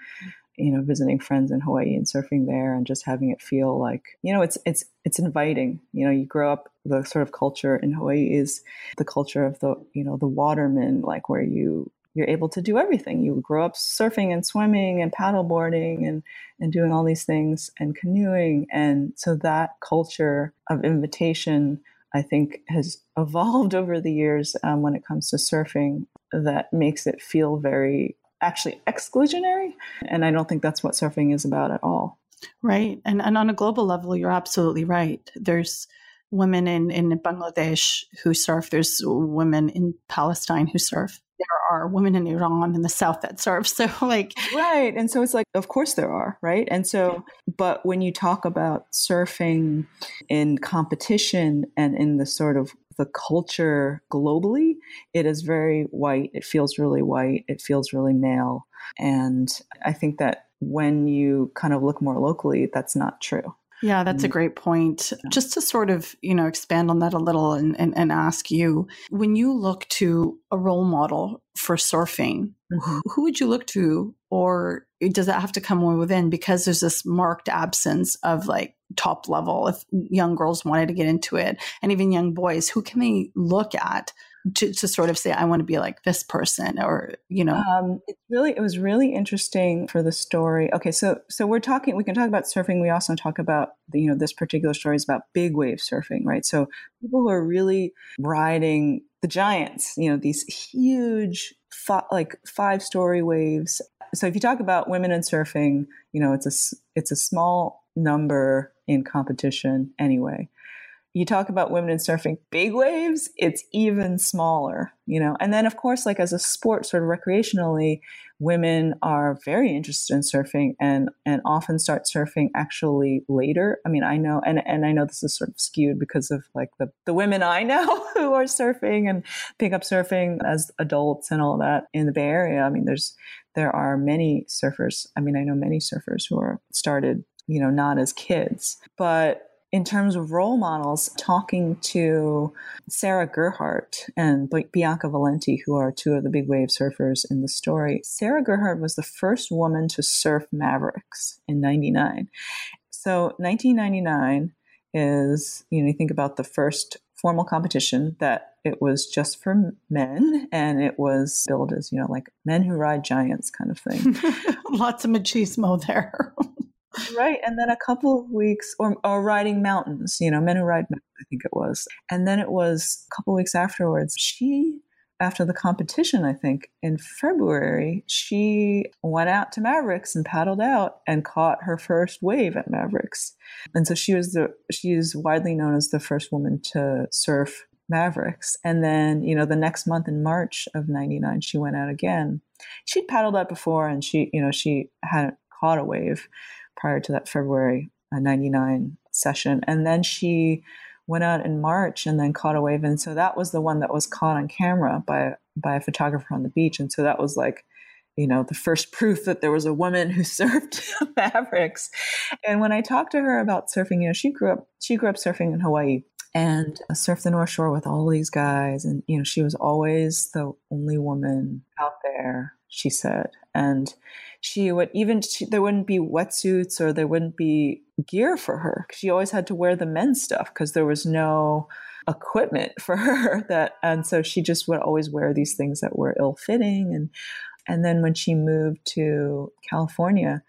you know visiting friends in Hawaii and surfing there and just having it feel like you know it's it's it's inviting you know you grow up the sort of culture in Hawaii is the culture of the you know the waterman like where you you're able to do everything. You grow up surfing and swimming and paddleboarding and, and doing all these things and canoeing. And so that culture of invitation, I think, has evolved over the years um, when it comes to surfing that makes it feel very actually exclusionary. And I don't think that's what surfing is about at all. Right. And, and on a global level, you're absolutely right. There's women in, in Bangladesh who surf, there's women in Palestine who surf there are women in Iran in the south that surf. So like right, and so it's like of course there are right, and so but when you talk about surfing in competition and in the sort of the culture globally, it is very white. It feels really white. It feels really male, and I think that when you kind of look more locally, that's not true. Yeah, that's a great point. Just to sort of, you know, expand on that a little and, and, and ask you, when you look to a role model for surfing, Mm-hmm. who would you look to? Or does that have to come within? Because there's this marked absence of like top level, if young girls wanted to get into it, and even young boys, who can they look at to, to sort of say, I want to be like this person or, you know? Um, it's really, it was really interesting for the story. Okay. So, so we're talking, we can talk about surfing. We also talk about the, you know, this particular story is about big wave surfing, right? So people who are really riding the giants, you know, these huge, like five story waves. So if you talk about women in surfing, you know, it's a it's a small number in competition anyway you talk about women in surfing big waves it's even smaller you know? And then of course like as a sport sort of recreationally women are very interested in surfing and and often start surfing actually later. I mean i know and and i know this is sort of skewed because of like the the women i know who are surfing and pick up surfing as adults and all that in the bay area. I mean there's there are many surfers i mean i know many surfers who are started you know not as kids. But in terms of role models, talking to Sarah Gerhardt and Bianca Valenti, who are two of the big wave surfers in the story, Sarah Gerhardt was the first woman to surf Mavericks in 99. So 1999 is, you know, you think about the first formal competition that it was just for men and it was billed as, you know, like men who ride giants kind of thing. Lots of machismo there. right and then a couple of weeks or, or riding mountains you know men who ride mountains i think it was. And then it was a couple of weeks afterwards she after the competition i think in february she went out to mavericks and paddled out and caught her first wave at mavericks. And so she was the she is widely known as the first woman to surf mavericks. And then you know the next month in march of 99 she went out again. She'd paddled out before and she you know she hadn't caught a wave prior to that February uh, 99 session. And then she went out in March and then caught a wave. And so that was the one that was caught on camera by, by a photographer on the beach. And so that was like, you know, the first proof that there was a woman who surfed Mavericks. And when I talked to her about surfing, you know, she grew up she grew up surfing in Hawaii and surfed the North Shore with all these guys. And you know, she was always the only woman out there. She said, and she would even she, there wouldn't be wetsuits or there wouldn't be gear for her. She always had to wear the men's stuff because there was no equipment for her that and so she just would always wear these things that were ill-fitting. And and then when she moved to California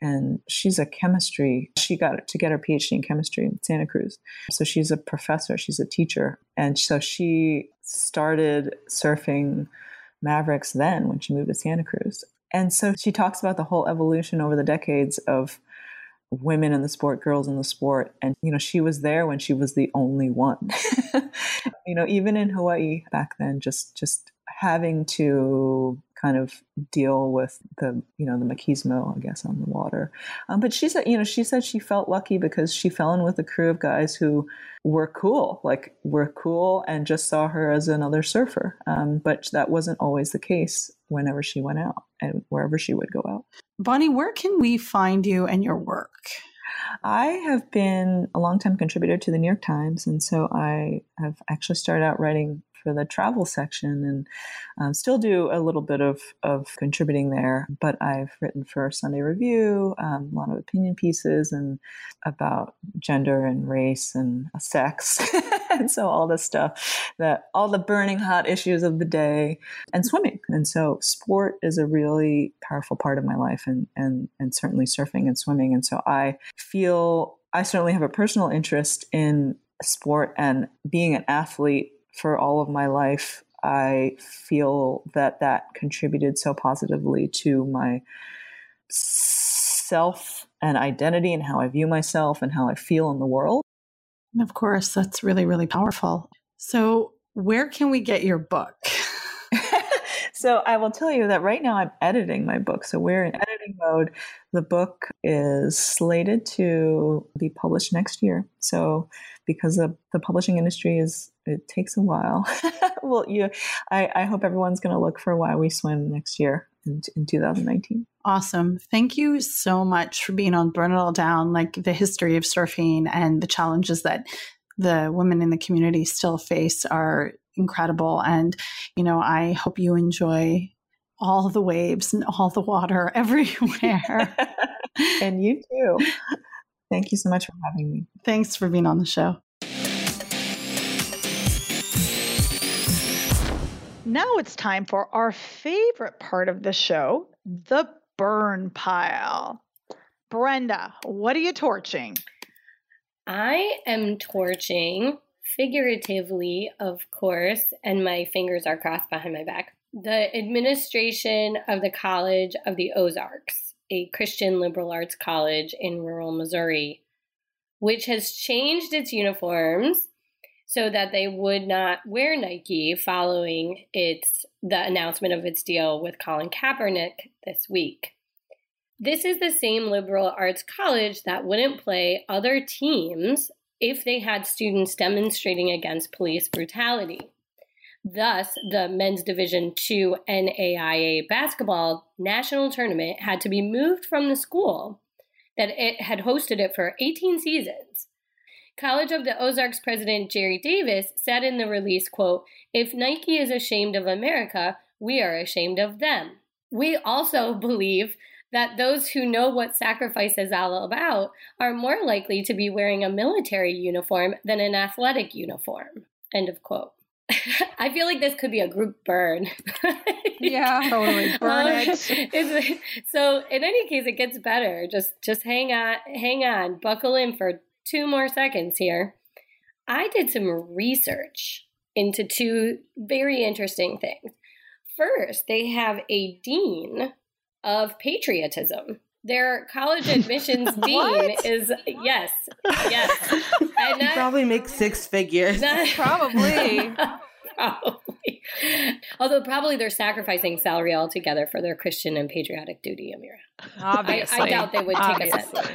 and she's a chemistry she got to get her phd in chemistry in santa cruz. So she's a professor she's a teacher. And so she started surfing mavericks then when she moved to santa cruz and so she talks about the whole evolution over the decades of women in the sport, girls in the sport. And, you know, she was there when she was the only one. you know, even in Hawaii back then, just, just having to kind of deal with the, you know, the machismo, I guess, on the water. Um, but she said, you know, she said she felt lucky because she fell in with a crew of guys who were cool, like were cool and just saw her as another surfer. Um, but that wasn't always the case whenever she went out and wherever she would go out. Bonnie, where can we find you and your work? I have been a longtime contributor to the New York Times, and so I have actually started out writing for the travel section and um, still do a little bit of, of contributing there. But I've written for Sunday Review, um, a lot of opinion pieces and about gender and race and sex. and so all this stuff that all the burning hot issues of the day and swimming. And so sport is a really powerful part of my life and, and, and certainly surfing and swimming. And so I feel I certainly have a personal interest in sport and being an athlete for all of my life, I feel that that contributed so positively to my self and identity and how I view myself and how I feel in the world. And of course, that's really, really powerful. So, where can we get your book? so I will tell you that right now I'm editing my book. So we're in editing mode. The book is slated to be published next year. So because the, the publishing industry is it takes a while. well, you, I, I hope everyone's going to look for Why We Swim next year in, in 2019. Awesome. Thank you so much for being on Burn It All Down, like the history of surfing and the challenges that the women in the community still face are incredible. And, you know, I hope you enjoy all the waves and all the water everywhere. and you too. Thank you so much for having me. Thanks for being on the show. Now it's time for our favorite part of the show the burn pile. Brenda, what are you torching? I am torching figuratively, of course, and my fingers are crossed behind my back. The administration of the College of the Ozarks, a Christian liberal arts college in rural Missouri, which has changed its uniforms so that they would not wear Nike following its the announcement of its deal with Colin Kaepernick this week. This is the same liberal arts college that wouldn't play other teams if they had students demonstrating against police brutality. Thus, the men's Division II NAIA basketball national tournament had to be moved from the school that it had hosted it for 18 seasons. College of the Ozarks president Jerry Davis said in the release, quote, "If Nike is ashamed of America, we are ashamed of them. We also believe that those who know what sacrifice is all about are more likely to be wearing a military uniform than an athletic uniform. End of quote. I feel like this could be a group burn. Yeah, totally. Burn Um, it. it's- so in any case, it gets better. Just just hang on, hang on, buckle in for two more seconds here. I did some research into two very interesting things. First, they have a dean of patriotism. Their college admissions dean is yes, yes, and You that- probably makes six figures. that- Probably. probably. Although probably they're sacrificing salary altogether for their Christian and patriotic duty, Amira. I, Obviously. I doubt they would take a Obviously. cent.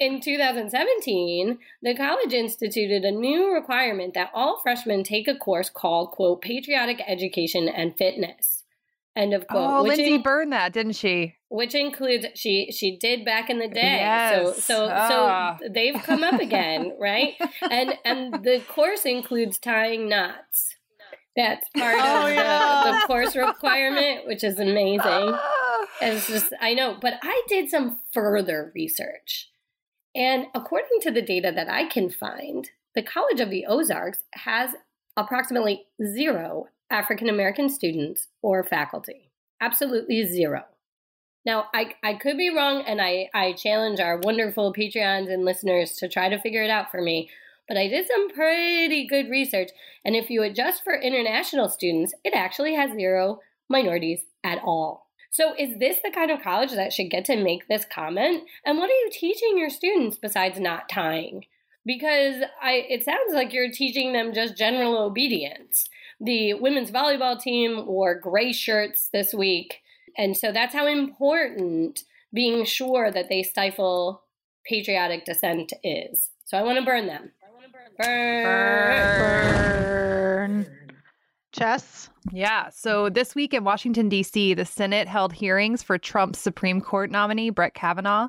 In 2017, the college instituted a new requirement that all freshmen take a course called, quote, Patriotic Education and Fitness. End of quote. Oh, which Lindsay in- burned that, didn't she? which includes she she did back in the day. Yes. So so Ah. so they've come up again, right? And and the course includes tying knots. That's part Oh, of yeah. the, the course requirement, which is amazing. It's just I know, but I did some further research. And according to the data that I can find, the College of the Ozarks has approximately zero African American students or faculty. Absolutely zero. Now, I, I could be wrong, and I, I challenge our wonderful Patreons and listeners to try to figure it out for me. But I did some pretty good research, and if you adjust for international students, it actually has zero minorities at all. So, is this the kind of college that should get to make this comment? And what are you teaching your students besides not tying? Because I, it sounds like you're teaching them just general obedience. The women's volleyball team wore gray shirts this week. And so that's how important being sure that they stifle patriotic dissent is. So I want to burn them. I want to burn them. Burn. burn. Burn. Jess? Yeah. So this week in Washington, D.C., the Senate held hearings for Trump's Supreme Court nominee, Brett Kavanaugh.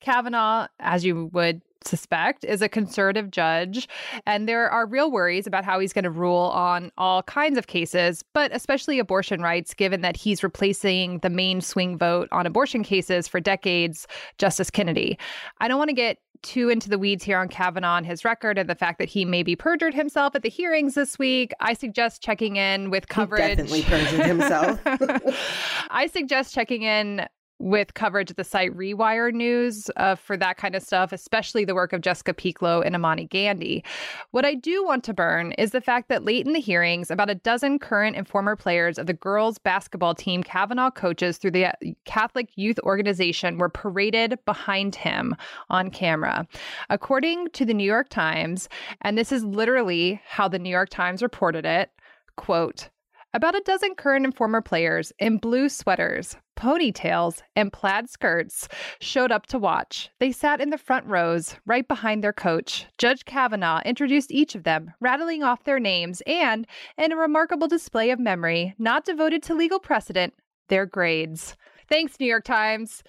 Kavanaugh, as you would suspect, is a conservative judge, and there are real worries about how he's going to rule on all kinds of cases, but especially abortion rights, given that he's replacing the main swing vote on abortion cases for decades, Justice Kennedy. I don't want to get too into the weeds here on Kavanaugh and his record and the fact that he maybe perjured himself at the hearings this week. I suggest checking in with coverage. definitely perjured himself. I suggest checking in with coverage at the site Rewire News uh, for that kind of stuff, especially the work of Jessica Pieklo and Imani Gandy. What I do want to burn is the fact that late in the hearings, about a dozen current and former players of the girls' basketball team Kavanaugh coaches through the uh, Catholic Youth Organization were paraded behind him on camera. According to the New York Times, and this is literally how the New York Times reported it, quote, about a dozen current and former players in blue sweaters, ponytails, and plaid skirts showed up to watch. They sat in the front rows, right behind their coach. Judge Kavanaugh introduced each of them, rattling off their names and, in a remarkable display of memory, not devoted to legal precedent, their grades. Thanks, New York Times.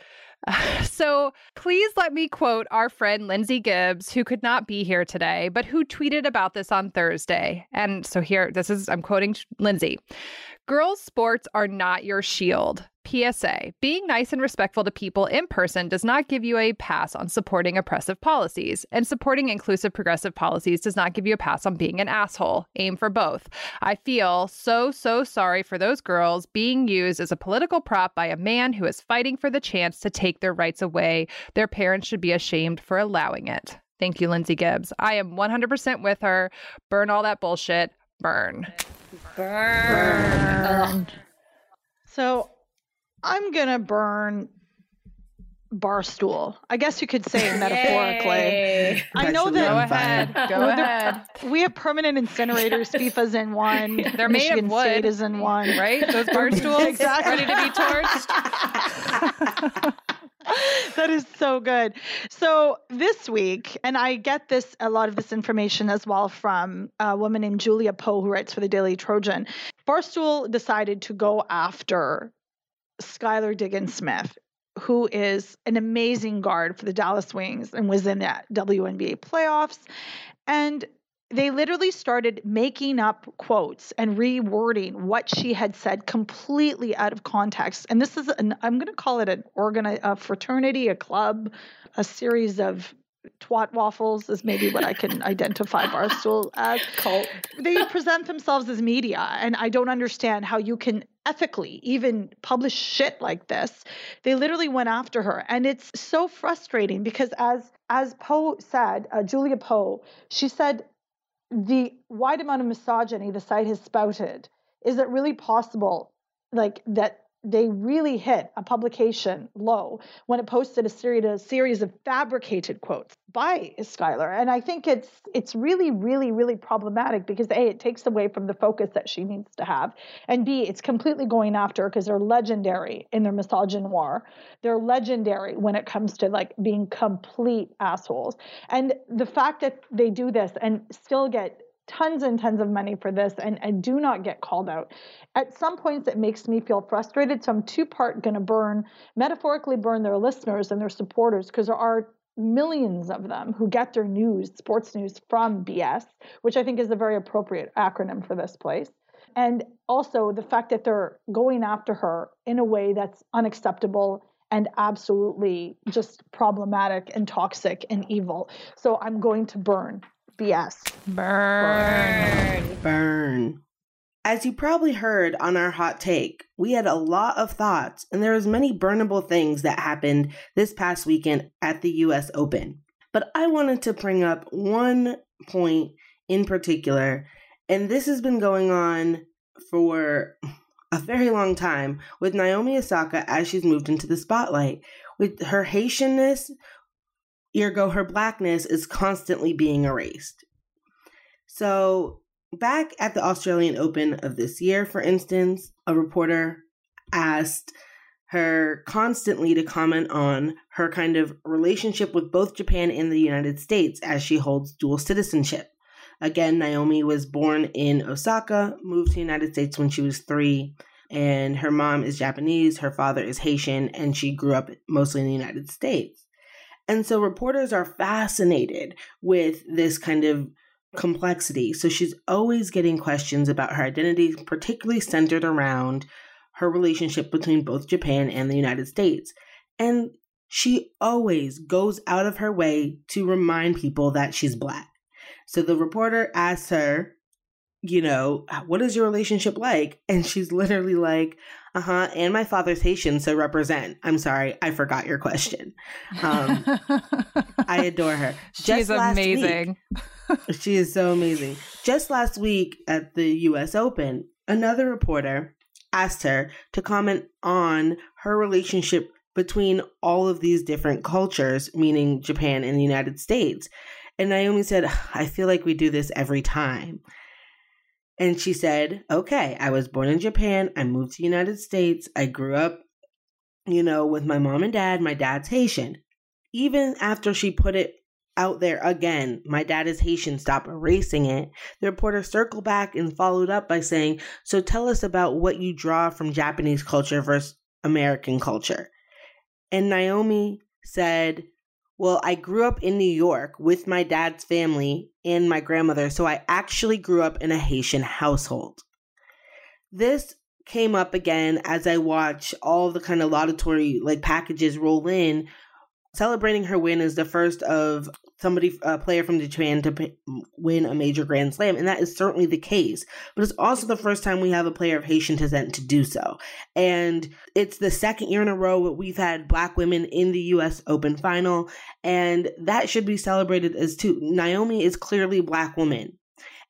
So please let me quote our friend Lindsay Gibbs, who could not be here today, but who tweeted about this on Thursday. And so here, this is, I'm quoting Lindsay Girls' sports are not your shield. PSA Being nice and respectful to people in person does not give you a pass on supporting oppressive policies, and supporting inclusive progressive policies does not give you a pass on being an asshole. Aim for both. I feel so, so sorry for those girls being used as a political prop by a man who is fighting for the chance to take their rights away. Their parents should be ashamed for allowing it. Thank you, Lindsay Gibbs. I am 100% with her. Burn all that bullshit. Burn. Burn. Ugh. So I'm going to burn Barstool. I guess you could say it metaphorically. I know That Go ahead. Go Well, ahead. we have permanent incinerators. FIFA's in one. They're made of wood, State is in one. Right? Those bar stools Exactly. ready to be torched. that is so good. So this week, and I get this a lot of this information as well from a woman named Julia Poe who writes for the Daily Trojan. Barstool decided to go after Skylar Diggins Smith, who is an amazing guard for the Dallas Wings and was in the WNBA playoffs. And they literally started making up quotes and rewording what she had said completely out of context. And this is an I'm going to call it an organi- a fraternity, a club, a series of twat waffles is maybe what I can identify Barstool as. Cult. They present themselves as media, and I don't understand how you can ethically even publish shit like this. They literally went after her, and it's so frustrating because as as Poe said, uh, Julia Poe, she said the wide amount of misogyny the site has spouted. Is it really possible, like that? They really hit a publication low when it posted a series, series of fabricated quotes by Skylar, and I think it's it's really, really, really problematic because a it takes away from the focus that she needs to have, and b it's completely going after because they're legendary in their misogynoir. They're legendary when it comes to like being complete assholes, and the fact that they do this and still get tons and tons of money for this and, I do not get called out. At some points, it makes me feel frustrated. So I'm two part going to burn, metaphorically burn their listeners and their supporters because there are millions of them who get their news, sports news from BS, which I think is a very appropriate acronym for this place. And also the fact that they're going after her in a way that's unacceptable and absolutely just problematic and toxic and evil. So I'm going to burn BS. Burn. Burn. As you probably heard on our hot take, we had a lot of thoughts, and there was many burnable things that happened this past weekend at the US Open. But I wanted to bring up one point in particular, and this has been going on for a very long time with Naomi Osaka as she's moved into the spotlight. With her Haitianness, ergo her blackness, is constantly being erased. So, back at the Australian Open of this year, for instance, a reporter asked her constantly to comment on her kind of relationship with both Japan and the United States as she holds dual citizenship. Again, Naomi was born in Osaka, moved to the United States when she was three, and her mom is Japanese, her father is Haitian, and she grew up mostly in the United States. And so reporters are fascinated with this kind of complexity. So she's always getting questions about her identity, particularly centered around her relationship between both Japan and the United States. And she always goes out of her way to remind people that she's black. So the reporter asks her, you know, what is your relationship like? And she's literally like, uh huh, and my father's Haitian, so represent. I'm sorry, I forgot your question. Um, I adore her. She's last week- amazing. she is so amazing. Just last week at the US Open, another reporter asked her to comment on her relationship between all of these different cultures, meaning Japan and the United States. And Naomi said, I feel like we do this every time. And she said, Okay, I was born in Japan. I moved to the United States. I grew up, you know, with my mom and dad. My dad's Haitian. Even after she put it out there again, my dad is Haitian, stop erasing it. The reporter circled back and followed up by saying, So tell us about what you draw from Japanese culture versus American culture. And Naomi said, Well, I grew up in New York with my dad's family and my grandmother, so I actually grew up in a Haitian household. This came up again as I watch all the kind of laudatory like packages roll in. Celebrating her win as the first of somebody, a player from Japan, to p- win a major Grand Slam, and that is certainly the case. But it's also the first time we have a player of Haitian descent to do so, and it's the second year in a row that we've had Black women in the U.S. Open final, and that should be celebrated as too. Naomi is clearly Black woman,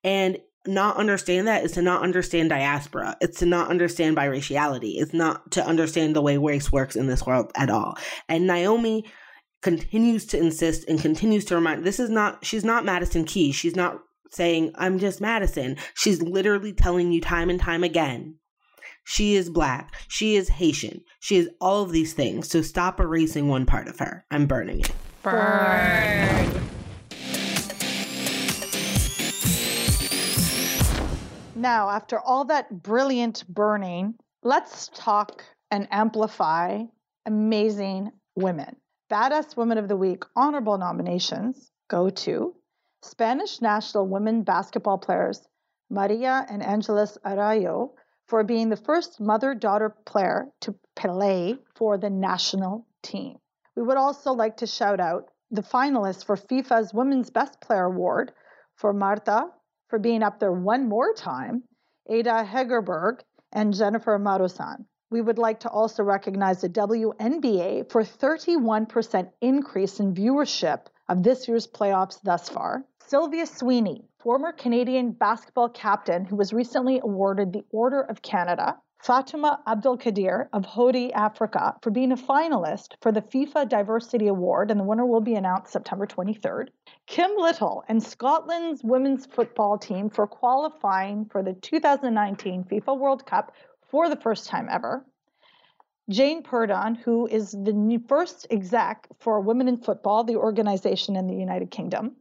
and not understand that is to not understand diaspora. It's to not understand biraciality. It's not to understand the way race works in this world at all. And Naomi continues to insist and continues to remind this is not she's not Madison Keys. She's not saying I'm just Madison. She's literally telling you time and time again. She is black. She is Haitian. She is all of these things. So stop erasing one part of her. I'm burning it. Burn. Now, after all that brilliant burning, let's talk and amplify amazing women. Badass Women of the Week honorable nominations go to Spanish national women basketball players Maria and Angeles Arroyo for being the first mother daughter player to play for the national team. We would also like to shout out the finalists for FIFA's Women's Best Player Award for Marta for being up there one more time, Ada Hegerberg, and Dzsenifer Marozsán. We would like to also recognize the WNBA for 31% increase in viewership of this year's playoffs thus far. Sylvia Sweeney, former Canadian basketball captain who was recently awarded the Order of Canada. Fatima Abdul Kadir of Hodi, Africa, for being a finalist for the FIFA Diversity Award, and the winner will be announced September 23rd. Kim Little and Scotland's women's football team for qualifying for the 2019 FIFA World Cup for the first time ever. Jane Purdon, who is the first exec for Women in Football, the organization in the United Kingdom.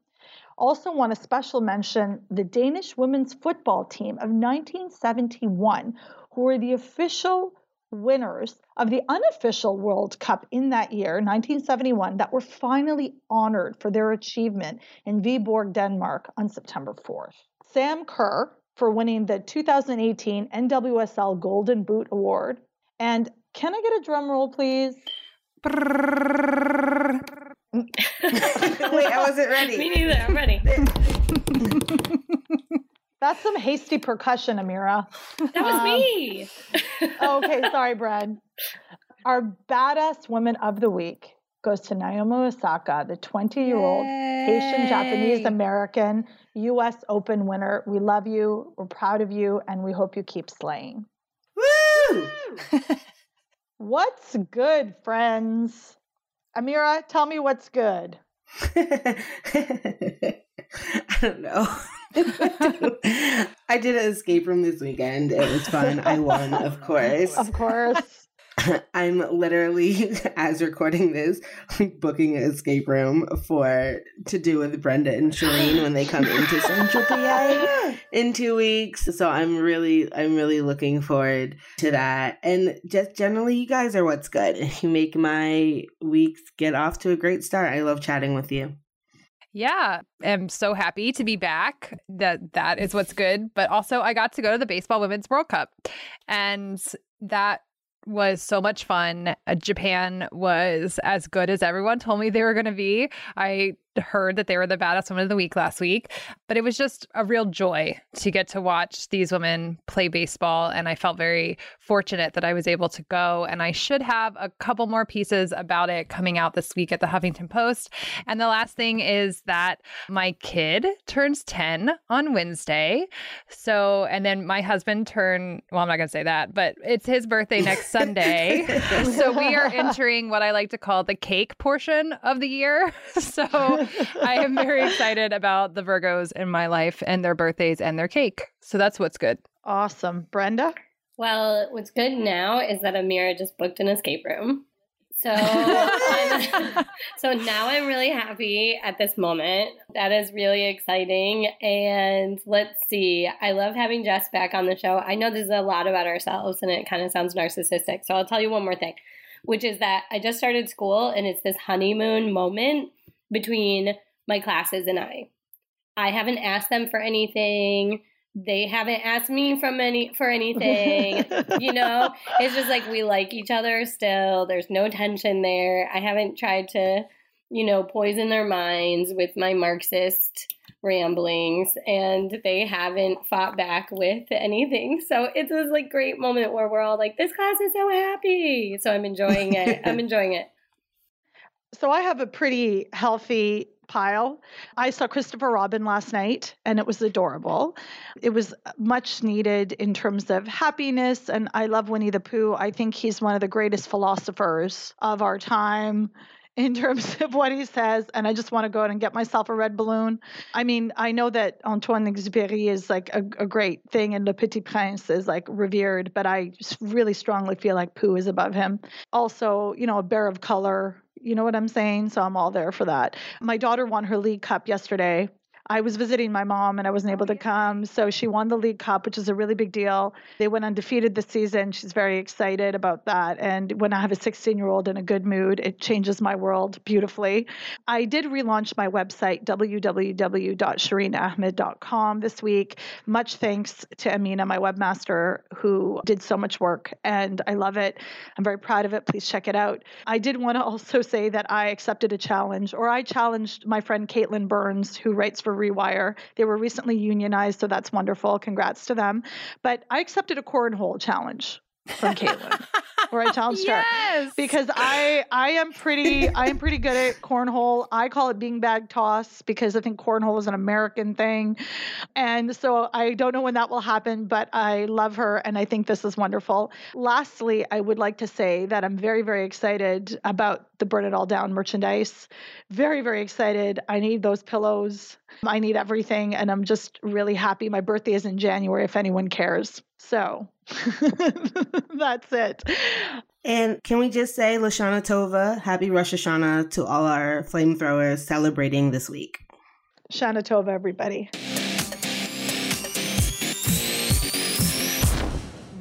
Also, want to special mention the Danish women's football team of 1971, who were the official winners of the unofficial World Cup in that year, 1971, that were finally honored for their achievement in Viborg, Denmark on September 4th. Sam Kerr for winning the 2018 NWSL Golden Boot Award. And can I get a drum roll, please? Wait, I wasn't ready. Me neither. I'm ready. That's some hasty percussion, Amira. That was Um, me. okay, sorry, Brad. Our badass woman of the week goes to Naomi Osaka, the 20 year old Haitian Japanese American US Open winner. We love you, we're proud of you, and we hope you keep slaying. Woo! What's good, friends? Amira, tell me what's good. I don't know. I did an escape room this weekend. It was fun. I won, of course. Of course. I'm literally, as recording this, booking an escape room for to do with Brenda and Shireen when they come into Central PA in two weeks. So I'm really, I'm really looking forward to that. And just generally, you guys are what's good. You make my weeks get off to a great start. I love chatting with you. Yeah, I'm so happy to be back. That that is what's good. But also, I got to go to the baseball women's World Cup, and that was so much fun. Uh, Japan was as good as everyone told me they were going to be. I heard that they were the baddest women of the week last week, but it was just a real joy to get to watch these women play baseball. And I felt very fortunate that I was able to go. And I should have a couple more pieces about it coming out this week at the Huffington Post. And the last thing is that my kid turns 10 on Wednesday. So, and then my husband turned, well, I'm not going to say that, but it's his birthday next Sunday. so we are entering what I like to call the cake portion of the year. So I am very excited about the Virgos in my life and their birthdays and their cake. So that's what's good. Awesome. Brenda? Well, what's good now is that Amira just booked an escape room. So, I'm- so now I'm really happy at this moment. That is really exciting. And let's see, I love having Jess back on the show. I know this is a lot about ourselves and it kind of sounds narcissistic. So I'll tell you one more thing, which is that I just started school and it's this honeymoon moment between my classes and I. I haven't asked them for anything. They haven't asked me from any for anything. you know, it's just like we like each other still. There's no tension there. I haven't tried to, you know, poison their minds with my Marxist ramblings and they haven't fought back with anything. So it's this like great moment where we're all like, this class is so happy. So I'm enjoying it. I'm enjoying it. So I have a pretty healthy pile. I saw Christopher Robin last night and it was adorable. It was much needed in terms of happiness and I love Winnie the Pooh. I think he's one of the greatest philosophers of our time in terms of what he says and I just want to go out and get myself a red balloon. I mean, I know that Antoine Exupéry is like a, a great thing and Le Petit Prince is like revered, but I really strongly feel like Pooh is above him. Also, you know, a bear of color you know what I'm saying? So I'm all there for that. My daughter won her league cup yesterday. I was visiting my mom and I wasn't able to come. So she won the League Cup, which is a really big deal. They went undefeated this season. She's very excited about that. And when I have a 16 year old in a good mood, it changes my world beautifully. I did relaunch my website, www.shireenahmed.com, this week. Much thanks to Amina, my webmaster, who did so much work. And I love it. I'm very proud of it. Please check it out. I did want to also say that I accepted a challenge, or I challenged my friend Caitlin Burns, who writes for Rewire. They were recently unionized, so that's wonderful. Congrats to them. But I accepted a cornhole challenge from Caitlin, where I Yes. because I I am pretty I am pretty good at cornhole. I call it beanbag toss because I think cornhole is an American thing, and so I don't know when that will happen, but I love her and I think this is wonderful. Lastly, I would like to say that I'm very very excited about the Burn It All Down merchandise. Very very excited. I need those pillows. I need everything, and I'm just really happy. My birthday is in January. If anyone cares, so that's it. And can we just say Lashana Tova, happy Rosh Hashanah to all our flamethrowers celebrating this week. Shana Tova, everybody.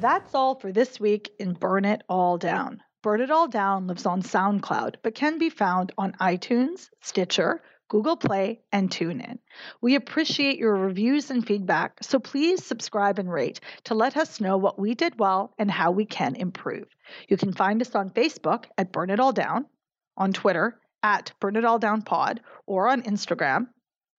That's all for this week in Burn It All Down. Burn It All Down lives on SoundCloud, but can be found on iTunes, Stitcher, Google Play, and TuneIn. We appreciate your reviews and feedback, so please subscribe and rate to let us know what we did well and how we can improve. You can find us on Facebook at Burn It All Down, on Twitter at Burn It All Down Pod, or on Instagram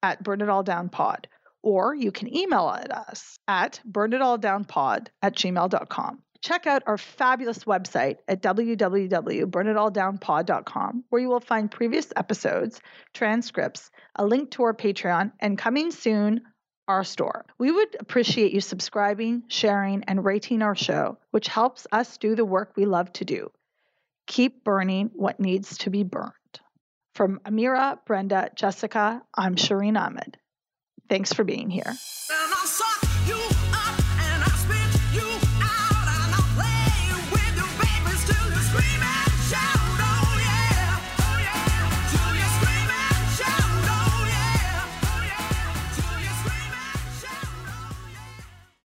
at Burn It All Down Pod. Or you can email us at us at burnitalldownpod at gmail.com. Check out our fabulous website at www.burnitalldownpod.com, where you will find previous episodes, transcripts, a link to our Patreon, and coming soon, our store. We would appreciate you subscribing, sharing, and rating our show, which helps us do the work we love to do. Keep burning what needs to be burned. From Amira, Brenda, Jessica, I'm Shireen Ahmed. Thanks for being here.